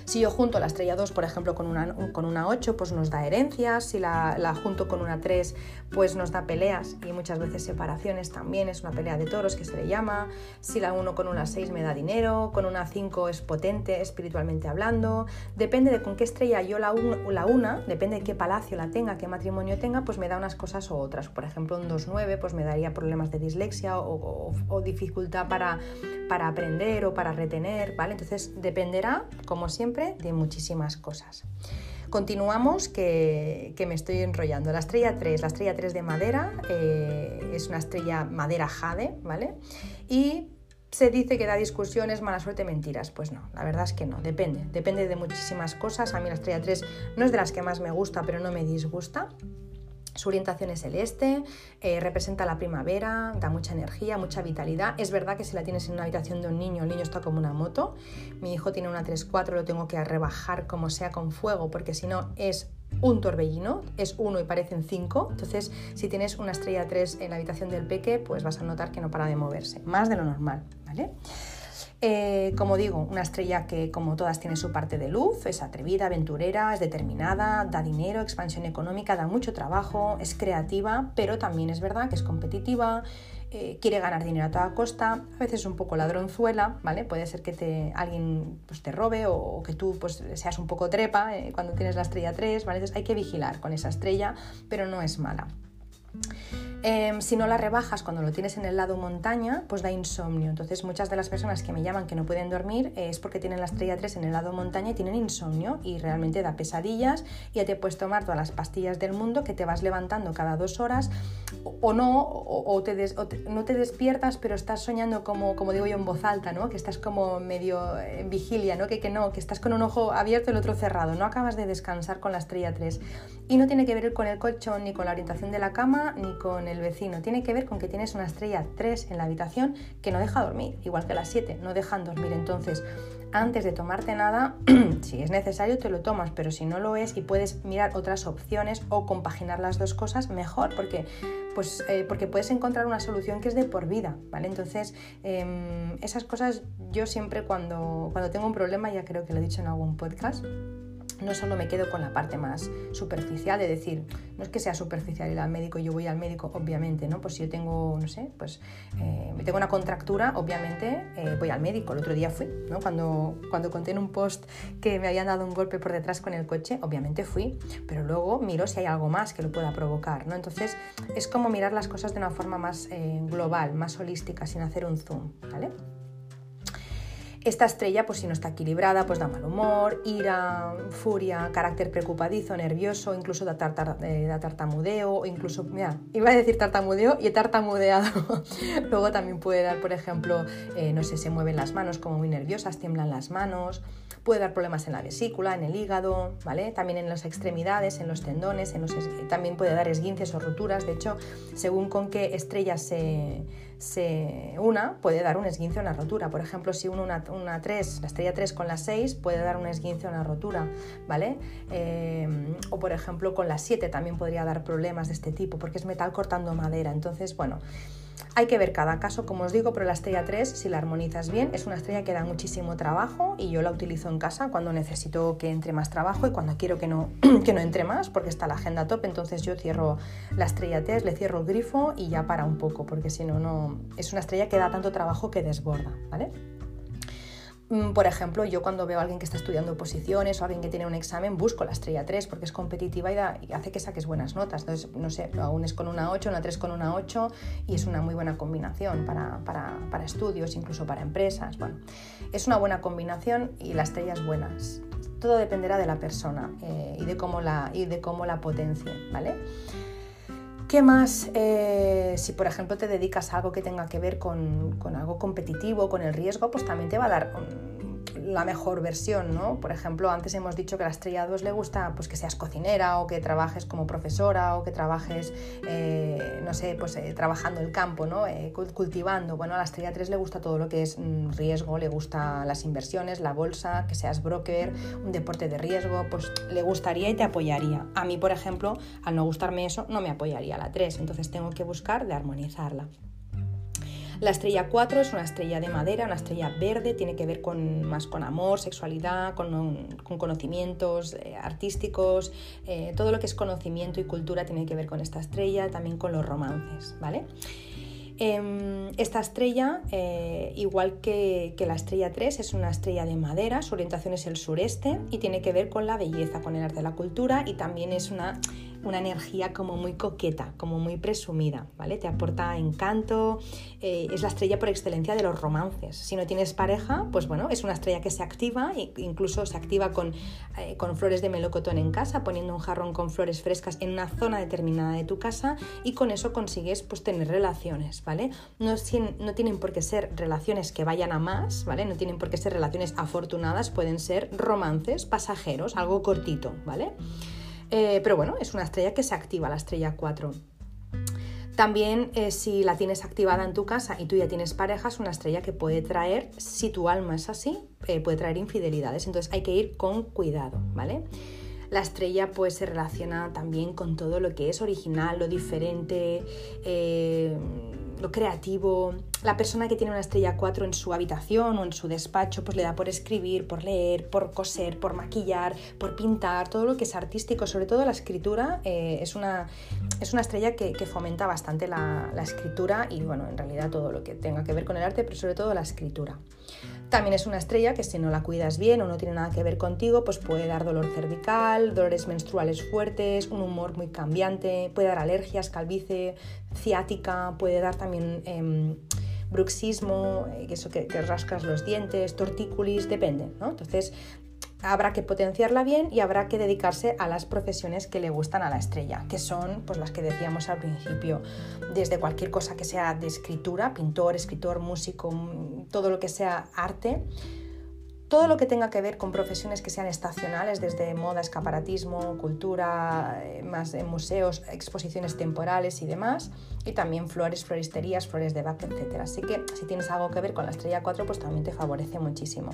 Si yo junto la estrella 2, por ejemplo, con una, con una 8, pues nos da herencias. Si la, la, junto con una 3, pues nos da peleas y muchas veces separaciones también. Es una pelea de toros que se le llama. Si la 1 con una 6 me da dinero. Con una 5 es potente espiritualmente hablando. Depende de con qué estrella yo la, la una, depende de qué palacio la tenga, qué matrimonio tenga, pues me da unas cosas u otras. Por ejemplo, un 2-9 pues me daría problemas de dislexia o, o, o dificultad para, para aprender o para retener, ¿vale? Entonces dependerá, como siempre, de muchísimas cosas. Continuamos, que, me estoy enrollando. La estrella 3, la estrella 3 de madera, eh, es una estrella madera jade, ¿vale? Y se dice que da discusiones, mala suerte, mentiras. Pues no, la verdad es que no, depende. Depende de muchísimas cosas. A mí la estrella 3 no es de las que más me gusta, pero no me disgusta. Su orientación es el este, eh, representa la primavera, da mucha energía, mucha vitalidad. Es verdad que si la tienes en una habitación de un niño, el niño está como una moto. Mi hijo tiene una 3-4, lo tengo que rebajar como sea con fuego, porque si no es un torbellino, es uno y parecen cinco. Entonces, si tienes una estrella 3 en la habitación del peque, pues vas a notar que no para de moverse, más de lo normal, ¿vale? Eh, como digo, una estrella que como todas tiene su parte de luz, es atrevida, aventurera, es determinada, da dinero, expansión económica, da mucho trabajo, es creativa, pero también es verdad que es competitiva, eh, quiere ganar dinero a toda costa, a veces un poco ladronzuela, ¿vale? Puede ser que te, alguien pues, te robe o, que tú pues, seas un poco trepa eh, cuando tienes la estrella 3, ¿vale? Entonces hay que vigilar con esa estrella, pero no es mala. Em, si no la rebajas cuando lo tienes en el lado montaña, pues da insomnio. Entonces muchas de las personas que me llaman que no pueden dormir eh, es porque tienen la estrella 3 en el lado montaña y tienen insomnio y realmente da pesadillas y ya te puedes tomar todas las pastillas del mundo que te vas levantando cada dos horas o, no, o, te no te despiertas pero estás soñando como, como digo yo en voz alta, ¿no? que estás como medio en vigilia, ¿no? Que, que no, que estás con un ojo abierto y el otro cerrado, no acabas de descansar con la estrella 3 y no tiene que ver con el colchón ni con la orientación de la cama ni con el vecino. Tiene que ver con que tienes una estrella 3 en la habitación que no deja dormir, igual que las 7, no dejan dormir. Entonces, antes de tomarte nada, si es necesario te lo tomas, pero si no lo es y puedes mirar otras opciones o compaginar las dos cosas, mejor, porque, pues, eh, porque puedes encontrar una solución que es de por vida, ¿vale? Entonces, em, esas cosas yo siempre cuando, cuando tengo un problema, ya creo que lo he dicho en algún podcast, no solo me quedo con la parte más superficial, de decir, no es que sea superficial ir al médico, yo voy al médico, obviamente, ¿no? Pues si yo tengo, no sé, pues eh, tengo una contractura, obviamente eh, voy al médico. El otro día fui, ¿no? Cuando, cuando conté en un post que me habían dado un golpe por detrás con el coche, obviamente fui, pero luego miro si hay algo más que lo pueda provocar, ¿no? Entonces es como mirar las cosas de una forma más eh, global, más holística, sin hacer un zoom, ¿vale? Esta estrella, pues si no está equilibrada, pues da mal humor, ira, furia, carácter preocupadizo, nervioso, incluso da, eh, tartamudeo, incluso, mira, iba a decir tartamudeo y he tartamudeado. Luego también puede dar, por ejemplo, eh, no sé, se mueven las manos como muy nerviosas, tiemblan las manos, puede dar problemas en la vesícula, en el hígado, ¿vale? También en las extremidades, en los tendones, en los también puede dar esguinces o roturas. De hecho, según con qué estrella se, se una, puede dar un esguince o una rotura. Por ejemplo, si uno una, una 3, la estrella 3 con la 6, puede dar un esguince o una rotura, ¿vale? Eh, o por ejemplo, con la 7 también podría dar problemas de este tipo, porque es metal cortando madera. Entonces, bueno, hay que ver cada caso, como os digo, pero la estrella 3, si la armonizas bien, es una estrella que da muchísimo trabajo y yo la utilizo en casa cuando necesito que entre más trabajo y cuando quiero que no, que no entre más, porque está la agenda top, entonces yo cierro la estrella 3, le cierro el grifo y ya para un poco, porque si no, no es una estrella que da tanto trabajo que desborda, ¿vale? Mm, por ejemplo, yo cuando veo a alguien que está estudiando posiciones o alguien que tiene un examen, busco la estrella 3 porque es competitiva y, hace que saques buenas notas. Entonces, no sé, lo es con una 8, una 3 con una 8 y es una muy buena combinación para, para, estudios, incluso para empresas. Bueno, es una buena combinación y la estrella es buena. Todo dependerá de la persona eh, y, de cómo la, y de cómo la potencie, ¿vale? ¿Qué más? Eh, si por ejemplo te dedicas a algo que tenga que ver con, con, algo competitivo, con el riesgo, pues también te va a dar la mejor versión, ¿no? Por ejemplo, antes hemos dicho que a la estrella 2 le gusta pues, que seas cocinera o que trabajes como profesora o que trabajes, eh, no sé, pues eh, trabajando el campo, ¿no? Eh, cultivando. Bueno, a la estrella 3 le gusta todo lo que es mm, riesgo, le gusta las inversiones, la bolsa, que seas broker, un deporte de riesgo, pues le gustaría y te apoyaría. A mí, por ejemplo, al no gustarme eso, no me apoyaría la 3, entonces tengo que buscar de armonizarla. La estrella 4 es una estrella de madera, una estrella verde, tiene que ver con, más con amor, sexualidad, con, conocimientos eh, artísticos, eh, todo lo que es conocimiento y cultura tiene que ver con esta estrella, también con los romances, ¿vale? Em, esta estrella, eh, igual que, que, la estrella 3, es una estrella de madera, su orientación es el sureste y tiene que ver con la belleza, con el arte de la cultura y también es una una energía como muy coqueta, como muy presumida, ¿vale? Te aporta encanto, eh, es la estrella por excelencia de los romances. Si no tienes pareja, pues bueno, es una estrella que se activa, e incluso se activa con, eh, con flores de melocotón en casa, poniendo un jarrón con flores frescas en una zona determinada de tu casa y con eso consigues pues tener relaciones, ¿vale? No, no tienen por qué ser relaciones que vayan a más, ¿vale? No tienen por qué ser relaciones afortunadas, pueden ser romances pasajeros, algo cortito, ¿vale? Eh, pero bueno, es una estrella que se activa, la estrella 4. También eh, si la tienes activada en tu casa y tú ya tienes pareja, es una estrella que puede traer, si tu alma es así, eh, puede traer infidelidades. Entonces hay que ir con cuidado, ¿vale? La estrella pues se relaciona también con todo lo que es original, lo diferente, lo creativo. La persona que tiene una estrella 4 en su habitación o en su despacho, pues le da por escribir, por leer, por coser, por maquillar, por pintar, todo lo que es artístico, sobre todo la escritura, eh, es, una, es una estrella que, fomenta bastante la, escritura y bueno, en realidad todo lo que tenga que ver con el arte, pero sobre todo la escritura. También es una estrella que si no la cuidas bien o no tiene nada que ver contigo, pues puede dar dolor cervical, dolores menstruales fuertes, un humor muy cambiante, puede dar alergias, calvicie, ciática, puede dar también em, bruxismo, eh, eso que, rascas los dientes, tortícolis, depende, ¿no? Entonces habrá que potenciarla bien y habrá que dedicarse a las profesiones que le gustan a la estrella, que son pues las que decíamos al principio, desde cualquier cosa que sea de escritura, pintor, escritor, músico, mm, todo lo que sea arte, todo lo que tenga que ver con profesiones que sean estacionales, desde moda, escaparatismo, cultura, eh, más en museos, exposiciones temporales y demás, y también flores, floristerías, flores de Bach, etc. Así que si tienes algo que ver con la estrella 4, pues también te favorece muchísimo.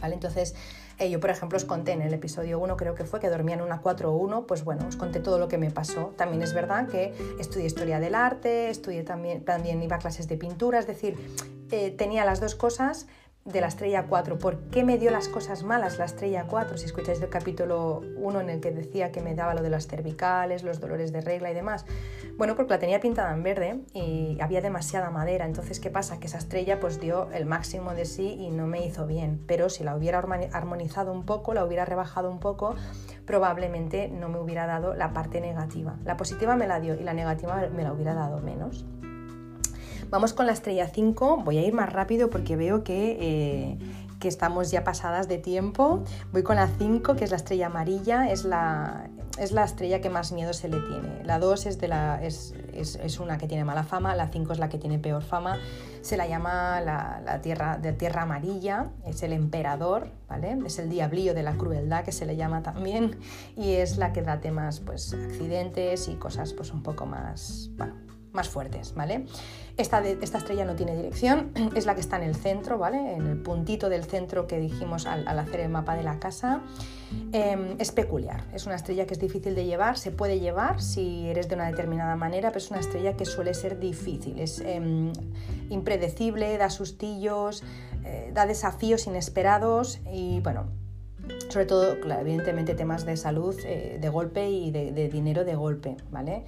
¿Vale? Entonces, eh, yo por ejemplo os conté en el episodio 1, creo que fue, que dormía en una 4-1, pues bueno, os conté todo lo que me pasó. También es verdad que estudié historia del arte, estudié también, también iba a clases de pintura, es decir, eh, tenía las dos cosas, de la estrella 4. ¿Por qué me dio las cosas malas la estrella 4? Si escucháis el capítulo 1 en el que decía que me daba lo de las cervicales, los dolores de regla y demás. Bueno, porque la tenía pintada en verde y había demasiada madera. Entonces, ¿qué pasa? Que esa estrella pues dio el máximo de sí y no me hizo bien. Pero si la hubiera armonizado un poco, la hubiera rebajado un poco, probablemente no me hubiera dado la parte negativa. La positiva me la dio y la negativa me la hubiera dado menos. Vamos con la estrella 5, voy a ir más rápido porque veo que, eh, que estamos ya pasadas de tiempo. Voy con la 5, que es la estrella amarilla, es la, es la estrella que más miedo se le tiene. La 2 es, de la, es, es, una que tiene mala fama, la 5 es la que tiene peor fama. Se la llama la, la, tierra, de tierra amarilla, es el emperador, ¿vale? es el diablillo de la crueldad que se le llama también y es la que da temas, pues, accidentes y cosas pues, un poco más, bueno, más fuertes, ¿vale? Esta, esta, estrella no tiene dirección, es la que está en el centro, ¿vale? En el puntito del centro que dijimos al, hacer el mapa de la casa. Em, es peculiar, es una estrella que es difícil de llevar, se puede llevar si eres de una determinada manera, pero es una estrella que suele ser difícil, es em, impredecible, da sustillos, eh, da desafíos inesperados y bueno, sobre todo, evidentemente, temas de salud eh, de golpe y de, de dinero de golpe, ¿vale?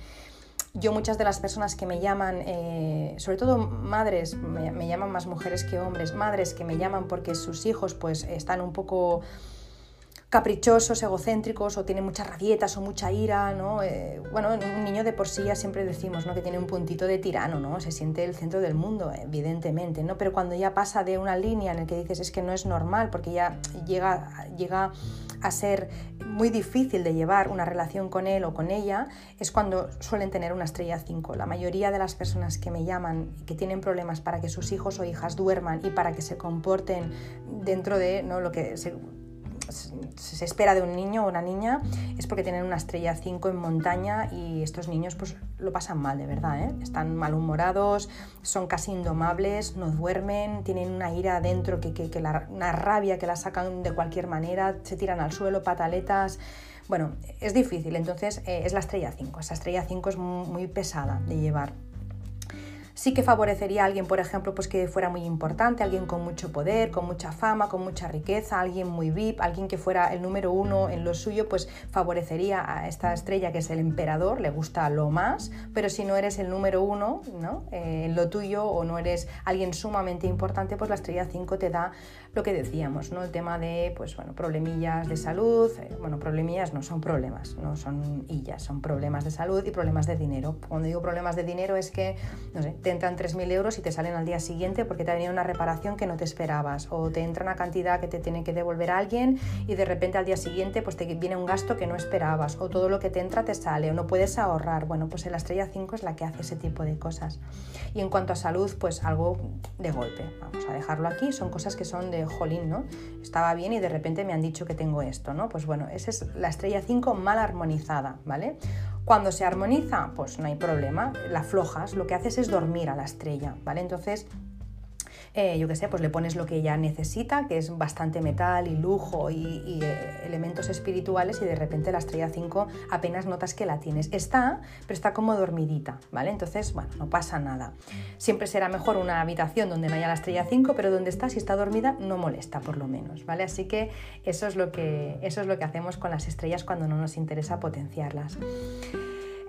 Yo muchas de las personas que me llaman, eh, sobre todo madres, me, llaman más mujeres que hombres, madres que me llaman porque sus hijos pues están un poco caprichosos, egocéntricos o tienen muchas rabietas o mucha ira, ¿no? Eh, bueno, un niño de por sí ya siempre decimos, ¿no? Que tiene un puntito de tirano, ¿no? Se siente el centro del mundo, evidentemente, ¿no? Pero cuando ya pasa de una línea en la que dices es que no es normal porque ya llega, llega a ser muy difícil de llevar una relación con él o con ella, es cuando suelen tener una estrella 5. La mayoría de las personas que me llaman que tienen problemas para que sus hijos o hijas duerman y para que se comporten dentro de ¿no? lo que se se espera de un niño o una niña es porque tienen una estrella 5 en montaña y estos niños pues lo pasan mal de verdad, ¿eh? están malhumorados, son casi indomables, no duermen, tienen una ira adentro, que, que, una rabia que la sacan de cualquier manera, se tiran al suelo, pataletas. Bueno, es difícil, entonces eh, es la estrella 5. Esa estrella 5 es muy pesada de llevar. Sí que favorecería a alguien, por ejemplo, pues que fuera muy importante, alguien con mucho poder, con mucha fama, con mucha riqueza, alguien muy VIP, alguien que fuera el número uno en lo suyo, pues favorecería a esta estrella que es el emperador, le gusta lo más, pero si no eres el número uno ¿no? Eh, en lo tuyo o no eres alguien sumamente importante, pues la estrella 5 te da lo que decíamos, ¿no? El tema de, pues bueno, problemillas de salud, eh, bueno, problemillas no son problemas, no son illas, son problemas de salud y problemas de dinero. Cuando digo problemas de dinero es que, no sé, te entran 3.000 euros y te salen al día siguiente porque te ha venido una reparación que no te esperabas, o te entra una cantidad que te tiene que devolver alguien y de repente al día siguiente pues te viene un gasto que no esperabas, o todo lo que te entra te sale, o no puedes ahorrar. Bueno, pues la estrella 5 es la que hace ese tipo de cosas. Y en cuanto a salud, pues algo de golpe, vamos a dejarlo aquí, son cosas que son de jolín, ¿no? Estaba bien y de repente me han dicho que tengo esto, ¿no? Pues bueno, esa es la estrella 5 mal armonizada, ¿vale? Cuando se armoniza, pues no hay problema, la flojas, lo que haces es dormir a la estrella, ¿vale? Entonces eh, yo qué sé, pues le pones lo que ella necesita, que es bastante metal y lujo y, eh, elementos espirituales y de repente la estrella 5 apenas notas que la tienes. Está, pero está como dormidita, ¿vale? Entonces, bueno, no pasa nada. Siempre será mejor una habitación donde no haya la estrella 5, pero donde está, si está dormida, no molesta por lo menos, ¿vale? Así que eso es lo que, eso es lo que hacemos con las estrellas cuando no nos interesa potenciarlas.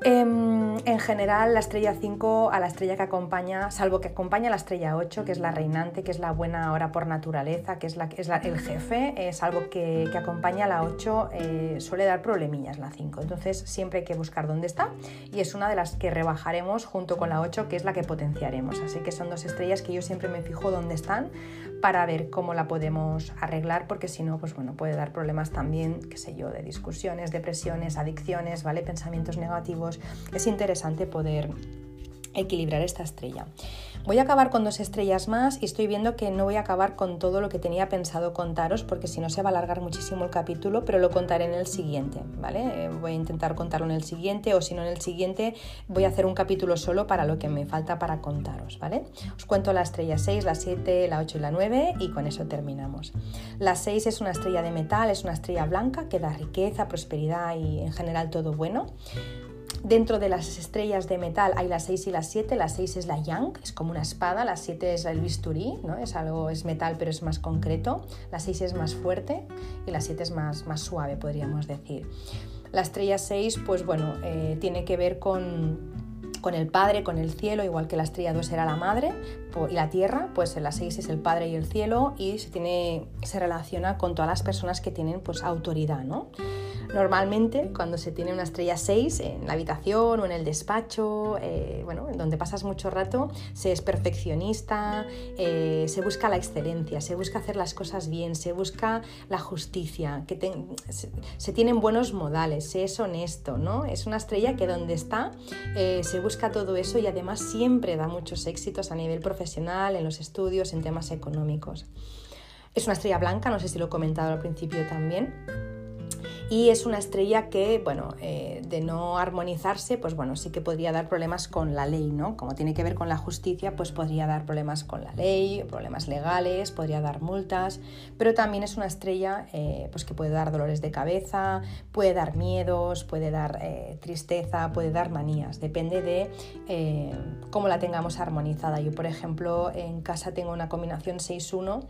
Em, en general, la estrella 5 a la estrella que acompaña, salvo que acompaña a la estrella 8, que es la reinante, que es la buena ahora por naturaleza, que es, la, es el jefe, es algo que, acompaña a la 8, eh, suele dar problemillas la 5. Entonces, siempre hay que buscar dónde está y es una de las que rebajaremos junto con la 8, que es la que potenciaremos. Así que son dos estrellas que yo siempre me fijo dónde están para ver cómo la podemos arreglar, porque si no, pues bueno, puede dar problemas también, qué sé yo, de discusiones, depresiones, adicciones, ¿vale? Pensamientos negativos es interesante poder equilibrar esta estrella. Voy a acabar con dos estrellas más y estoy viendo que no voy a acabar con todo lo que tenía pensado contaros porque si no se va a alargar muchísimo el capítulo, pero lo contaré en el siguiente, ¿vale? Eh, voy a intentar contarlo en el siguiente o si no en el siguiente voy a hacer un capítulo solo para lo que me falta para contaros, ¿vale? Os cuento la estrella 6, la 7, la 8 y la 9 y con eso terminamos. La 6 es una estrella de metal, es una estrella blanca que da riqueza, prosperidad y en general todo bueno. Dentro de las estrellas de metal hay las 6 y las 7. La 6 es la yang, es como una espada. La 7 es el bisturí, ¿no? es algo, es metal pero es más concreto. La 6 es más fuerte y la 7 es más, más suave, podríamos decir. La estrella 6, pues bueno, eh, tiene que ver con con el Padre, con el cielo, igual que la estrella 2 era la madre y la tierra, pues la 6 es el Padre y el cielo y se, tiene, se relaciona con todas las personas que tienen pues autoridad, ¿no? Normalmente, cuando se tiene una estrella 6 en la habitación o en el despacho, eh, bueno, en donde pasas mucho rato, se es perfeccionista, eh, se busca la excelencia, se busca hacer las cosas bien, se busca la justicia, se, tienen buenos modales, se es honesto, ¿no? Es una estrella que donde está eh, se busca todo eso y además siempre da muchos éxitos a nivel profesional, en los estudios, en temas económicos. Es una estrella blanca, no sé si lo he comentado al principio también y es una estrella que, bueno, eh, de no armonizarse, pues bueno, sí que podría dar problemas con la ley, ¿no? Como tiene que ver con la justicia, pues podría dar problemas con la ley, problemas legales, podría dar multas, pero también es una estrella eh, pues que puede dar dolores de cabeza, puede dar miedos, puede dar eh, tristeza, puede dar manías, depende de cómo la tengamos armonizada. Yo, por ejemplo, en casa tengo una combinación 6-1,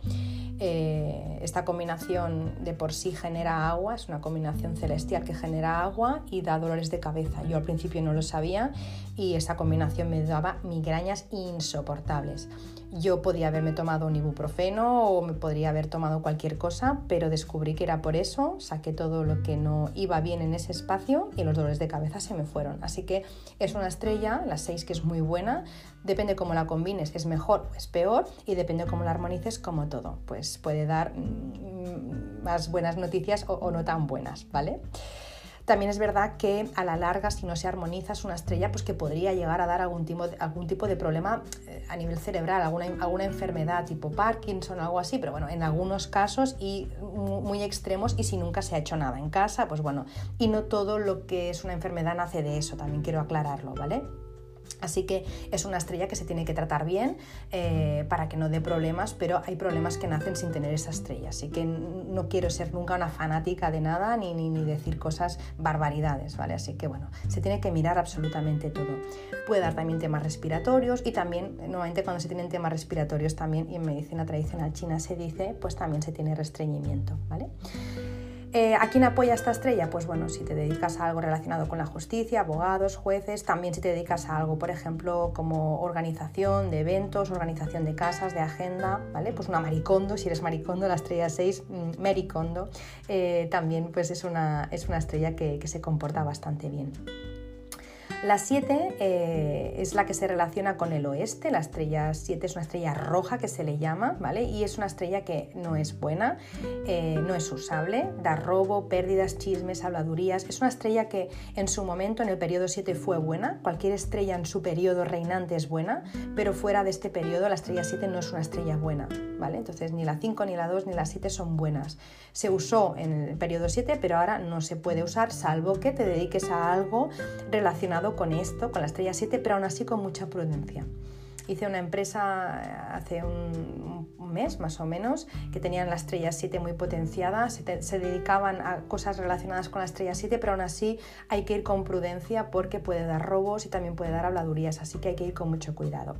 esta combinación de por sí genera agua, es una combinación celestial que genera agua y da dolores de cabeza. Yo al principio no lo sabía y esa combinación me daba migrañas insoportables. Yo podía haberme tomado un ibuprofeno o me podría haber tomado cualquier cosa, pero descubrí que era por eso, saqué todo lo que no iba bien en ese espacio y los dolores de cabeza se me fueron. Así que es una estrella, la 6 que es muy buena, depende cómo la combines, es mejor o es peor y depende cómo la armonices como todo, pues puede dar mm, más buenas noticias o, no tan buenas, ¿vale? También es verdad que a la larga, si no se armoniza, es una estrella pues, que podría llegar a dar algún tipo de, algún tipo de problema eh, a nivel cerebral, alguna, alguna enfermedad tipo Parkinson o algo así, pero bueno, en algunos casos y muy extremos y si nunca se ha hecho nada en casa, pues bueno, y no todo lo que es una enfermedad nace de eso, también quiero aclararlo, ¿vale? Así que es una estrella que se tiene que tratar bien eh, para que no dé problemas, pero hay problemas que nacen sin tener esa estrella. Así que no quiero ser nunca una fanática de nada ni, ni, decir cosas barbaridades, ¿vale? Así que bueno, se tiene que mirar absolutamente todo. Puede dar también temas respiratorios y también, normalmente cuando se tienen temas respiratorios también, y en medicina tradicional china se dice, pues también se tiene restreñimiento, ¿vale? Eh, ¿A quién apoya esta estrella? Pues bueno, si te dedicas a algo relacionado con la justicia, abogados, jueces, también si te dedicas a algo, por ejemplo, como organización de eventos, organización de casas, de agenda, ¿vale? Pues una maricondo, si eres maricondo, la estrella 6, mm, maricondo, eh, también pues es una, es una estrella que se comporta bastante bien. La 7 eh, es la que se relaciona con el oeste, la estrella 7 es una estrella roja que se le llama, ¿vale? Y es una estrella que no es buena, eh, no es usable, da robo, pérdidas, chismes, habladurías. Es una estrella que en su momento, en el periodo 7, fue buena, cualquier estrella en su periodo reinante es buena, pero fuera de este periodo la estrella 7 no es una estrella buena, ¿vale? Entonces ni la 5, ni la 2, ni la 7 son buenas. Se usó en el periodo 7, pero ahora no se puede usar salvo que te dediques a algo relacionado con esto, con la estrella 7, pero aún así con mucha prudencia. Hice una empresa eh, hace un, mes más o menos que tenían la estrella 7 muy potenciada, se, se, dedicaban a cosas relacionadas con la estrella 7, pero aún así hay que ir con prudencia porque puede dar robos y también puede dar habladurías, así que hay que ir con mucho cuidado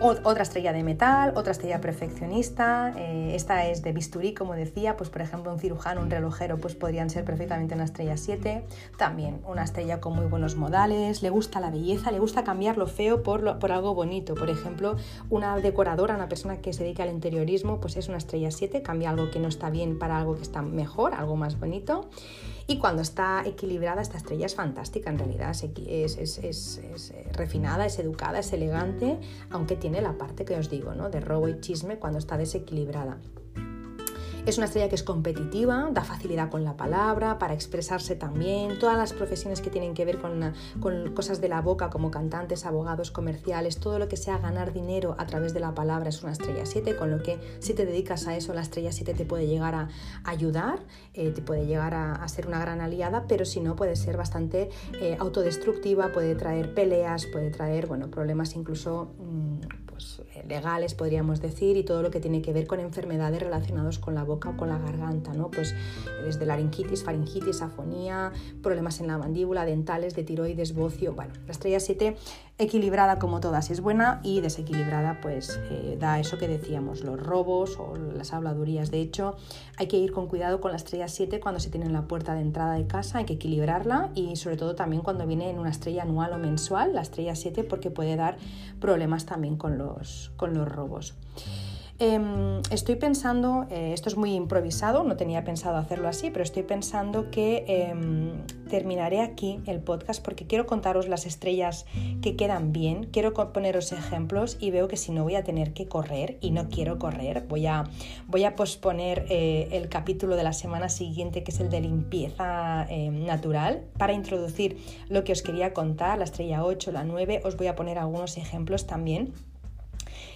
otra estrella de metal, otra estrella perfeccionista, eh, esta es de bisturí, como decía, pues por ejemplo un cirujano, un relojero, pues podrían ser perfectamente una estrella 7, también una estrella con muy buenos modales, le gusta la belleza, le gusta cambiar lo feo por, por algo bonito, por ejemplo, una decoradora, una persona que se dedica al interiorismo, pues es una estrella 7, cambia algo que no está bien para algo que está mejor, algo más bonito. Y cuando está equilibrada, esta estrella es fantástica en realidad, es, eh, refinada, es educada, es elegante, aunque tiene la parte que os digo, ¿no? de robo y chisme cuando está desequilibrada. Es una estrella que es competitiva, da facilidad con la palabra, para expresarse también. Todas las profesiones que tienen que ver con, cosas de la boca, como cantantes, abogados, comerciales, todo lo que sea ganar dinero a través de la palabra es una estrella 7, con lo que si te dedicas a eso, la estrella 7 te puede llegar a ayudar, eh, te puede llegar a, ser una gran aliada, pero si no, puede ser bastante eh, autodestructiva, puede traer peleas, puede traer bueno, problemas incluso... Mm, pues, eh, legales, podríamos decir, y todo lo que tiene que ver con enfermedades relacionadas con la boca o con la garganta, ¿no? Pues desde laringitis, faringitis, afonía, problemas en la mandíbula, dentales, de tiroides, bocio. Bueno, la estrella 7 equilibrada como todas es buena y desequilibrada pues eh, da eso que decíamos, los robos o las habladurías. De hecho, hay que ir con cuidado con la estrella 7 cuando se tiene en la puerta de entrada de casa, hay que equilibrarla y sobre todo también cuando viene en una estrella anual o mensual, la estrella 7 porque puede dar problemas también con los, con los robos. Em, estoy pensando, eh, esto es muy improvisado, no tenía pensado hacerlo así, pero estoy pensando que em, terminaré aquí el podcast porque quiero contaros las estrellas que quedan bien, quiero poneros ejemplos y veo que si no voy a tener que correr y no quiero correr, voy a, voy a posponer eh, el capítulo de la semana siguiente que es el de limpieza em, natural. Para introducir lo que os quería contar, la estrella 8, la 9, os voy a poner algunos ejemplos también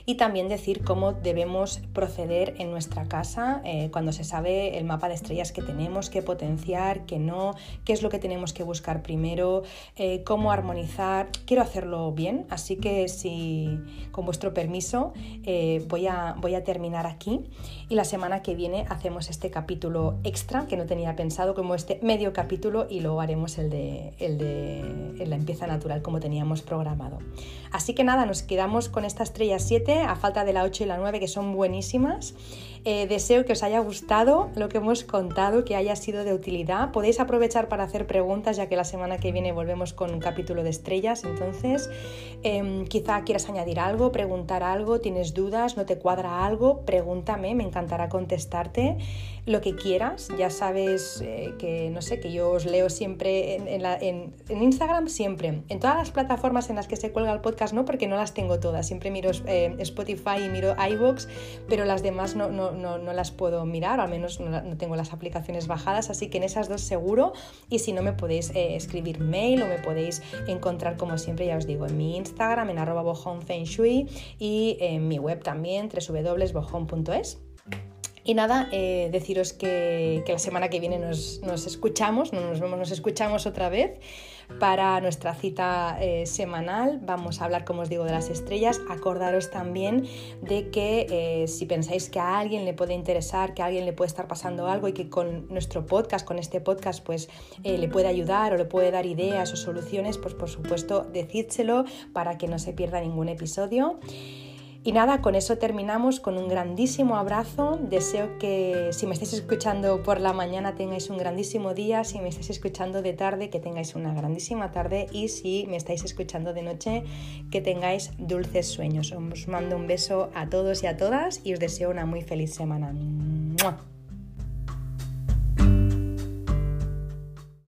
y también decir cómo debemos proceder en nuestra casa eh, cuando se sabe el mapa de estrellas que tenemos, qué potenciar, qué no, qué es lo que tenemos que buscar primero, eh, cómo armonizar. Quiero hacerlo bien, así que si con vuestro permiso eh, voy, a, voy a terminar aquí y la semana que viene hacemos este capítulo extra que no tenía pensado como este medio capítulo y luego haremos el de, el de la empieza natural como teníamos programado. Así que nada, nos quedamos con esta estrella 7 a falta de la 8 y la 9 que son buenísimas. Eh, deseo que os haya gustado lo que hemos contado, que haya sido de utilidad. Podéis aprovechar para hacer preguntas ya que la semana que viene volvemos con un capítulo de estrellas. Entonces, em, quizá quieras añadir algo, preguntar algo, tienes dudas, no te cuadra algo, pregúntame, me encantará contestarte lo que quieras. Ya sabes eh, que, no sé, que yo os leo siempre en, Instagram, siempre. En todas las plataformas en las que se cuelga el podcast, no, porque no las tengo todas. Siempre miro eh, Spotify y miro iVoox, pero las demás no, no, no, las puedo mirar, al menos no, tengo las aplicaciones bajadas, así que en esas dos seguro. Y si no, me podéis eh, escribir mail o me podéis encontrar, como siempre, ya os digo, en mi Instagram, en arroba y en mi web también, www.bojón.es. Y nada, eh, deciros que, la semana que viene nos, escuchamos, no nos vemos, nos escuchamos otra vez para nuestra cita eh, semanal. Vamos a hablar, como os digo, de las estrellas. Acordaros también de que eh, si pensáis que a alguien le puede interesar, que a alguien le puede estar pasando algo y que con nuestro podcast, con este podcast, pues le puede ayudar o le puede dar ideas o soluciones, pues por supuesto decídselo para que no se pierda ningún episodio. Y nada, con eso terminamos con un grandísimo abrazo. Deseo que si me estáis escuchando por la mañana tengáis un grandísimo día, si me estáis escuchando de tarde que tengáis una grandísima tarde y si me estáis escuchando de noche que tengáis dulces sueños. Os mando un beso a todos y a todas y os deseo una muy feliz semana.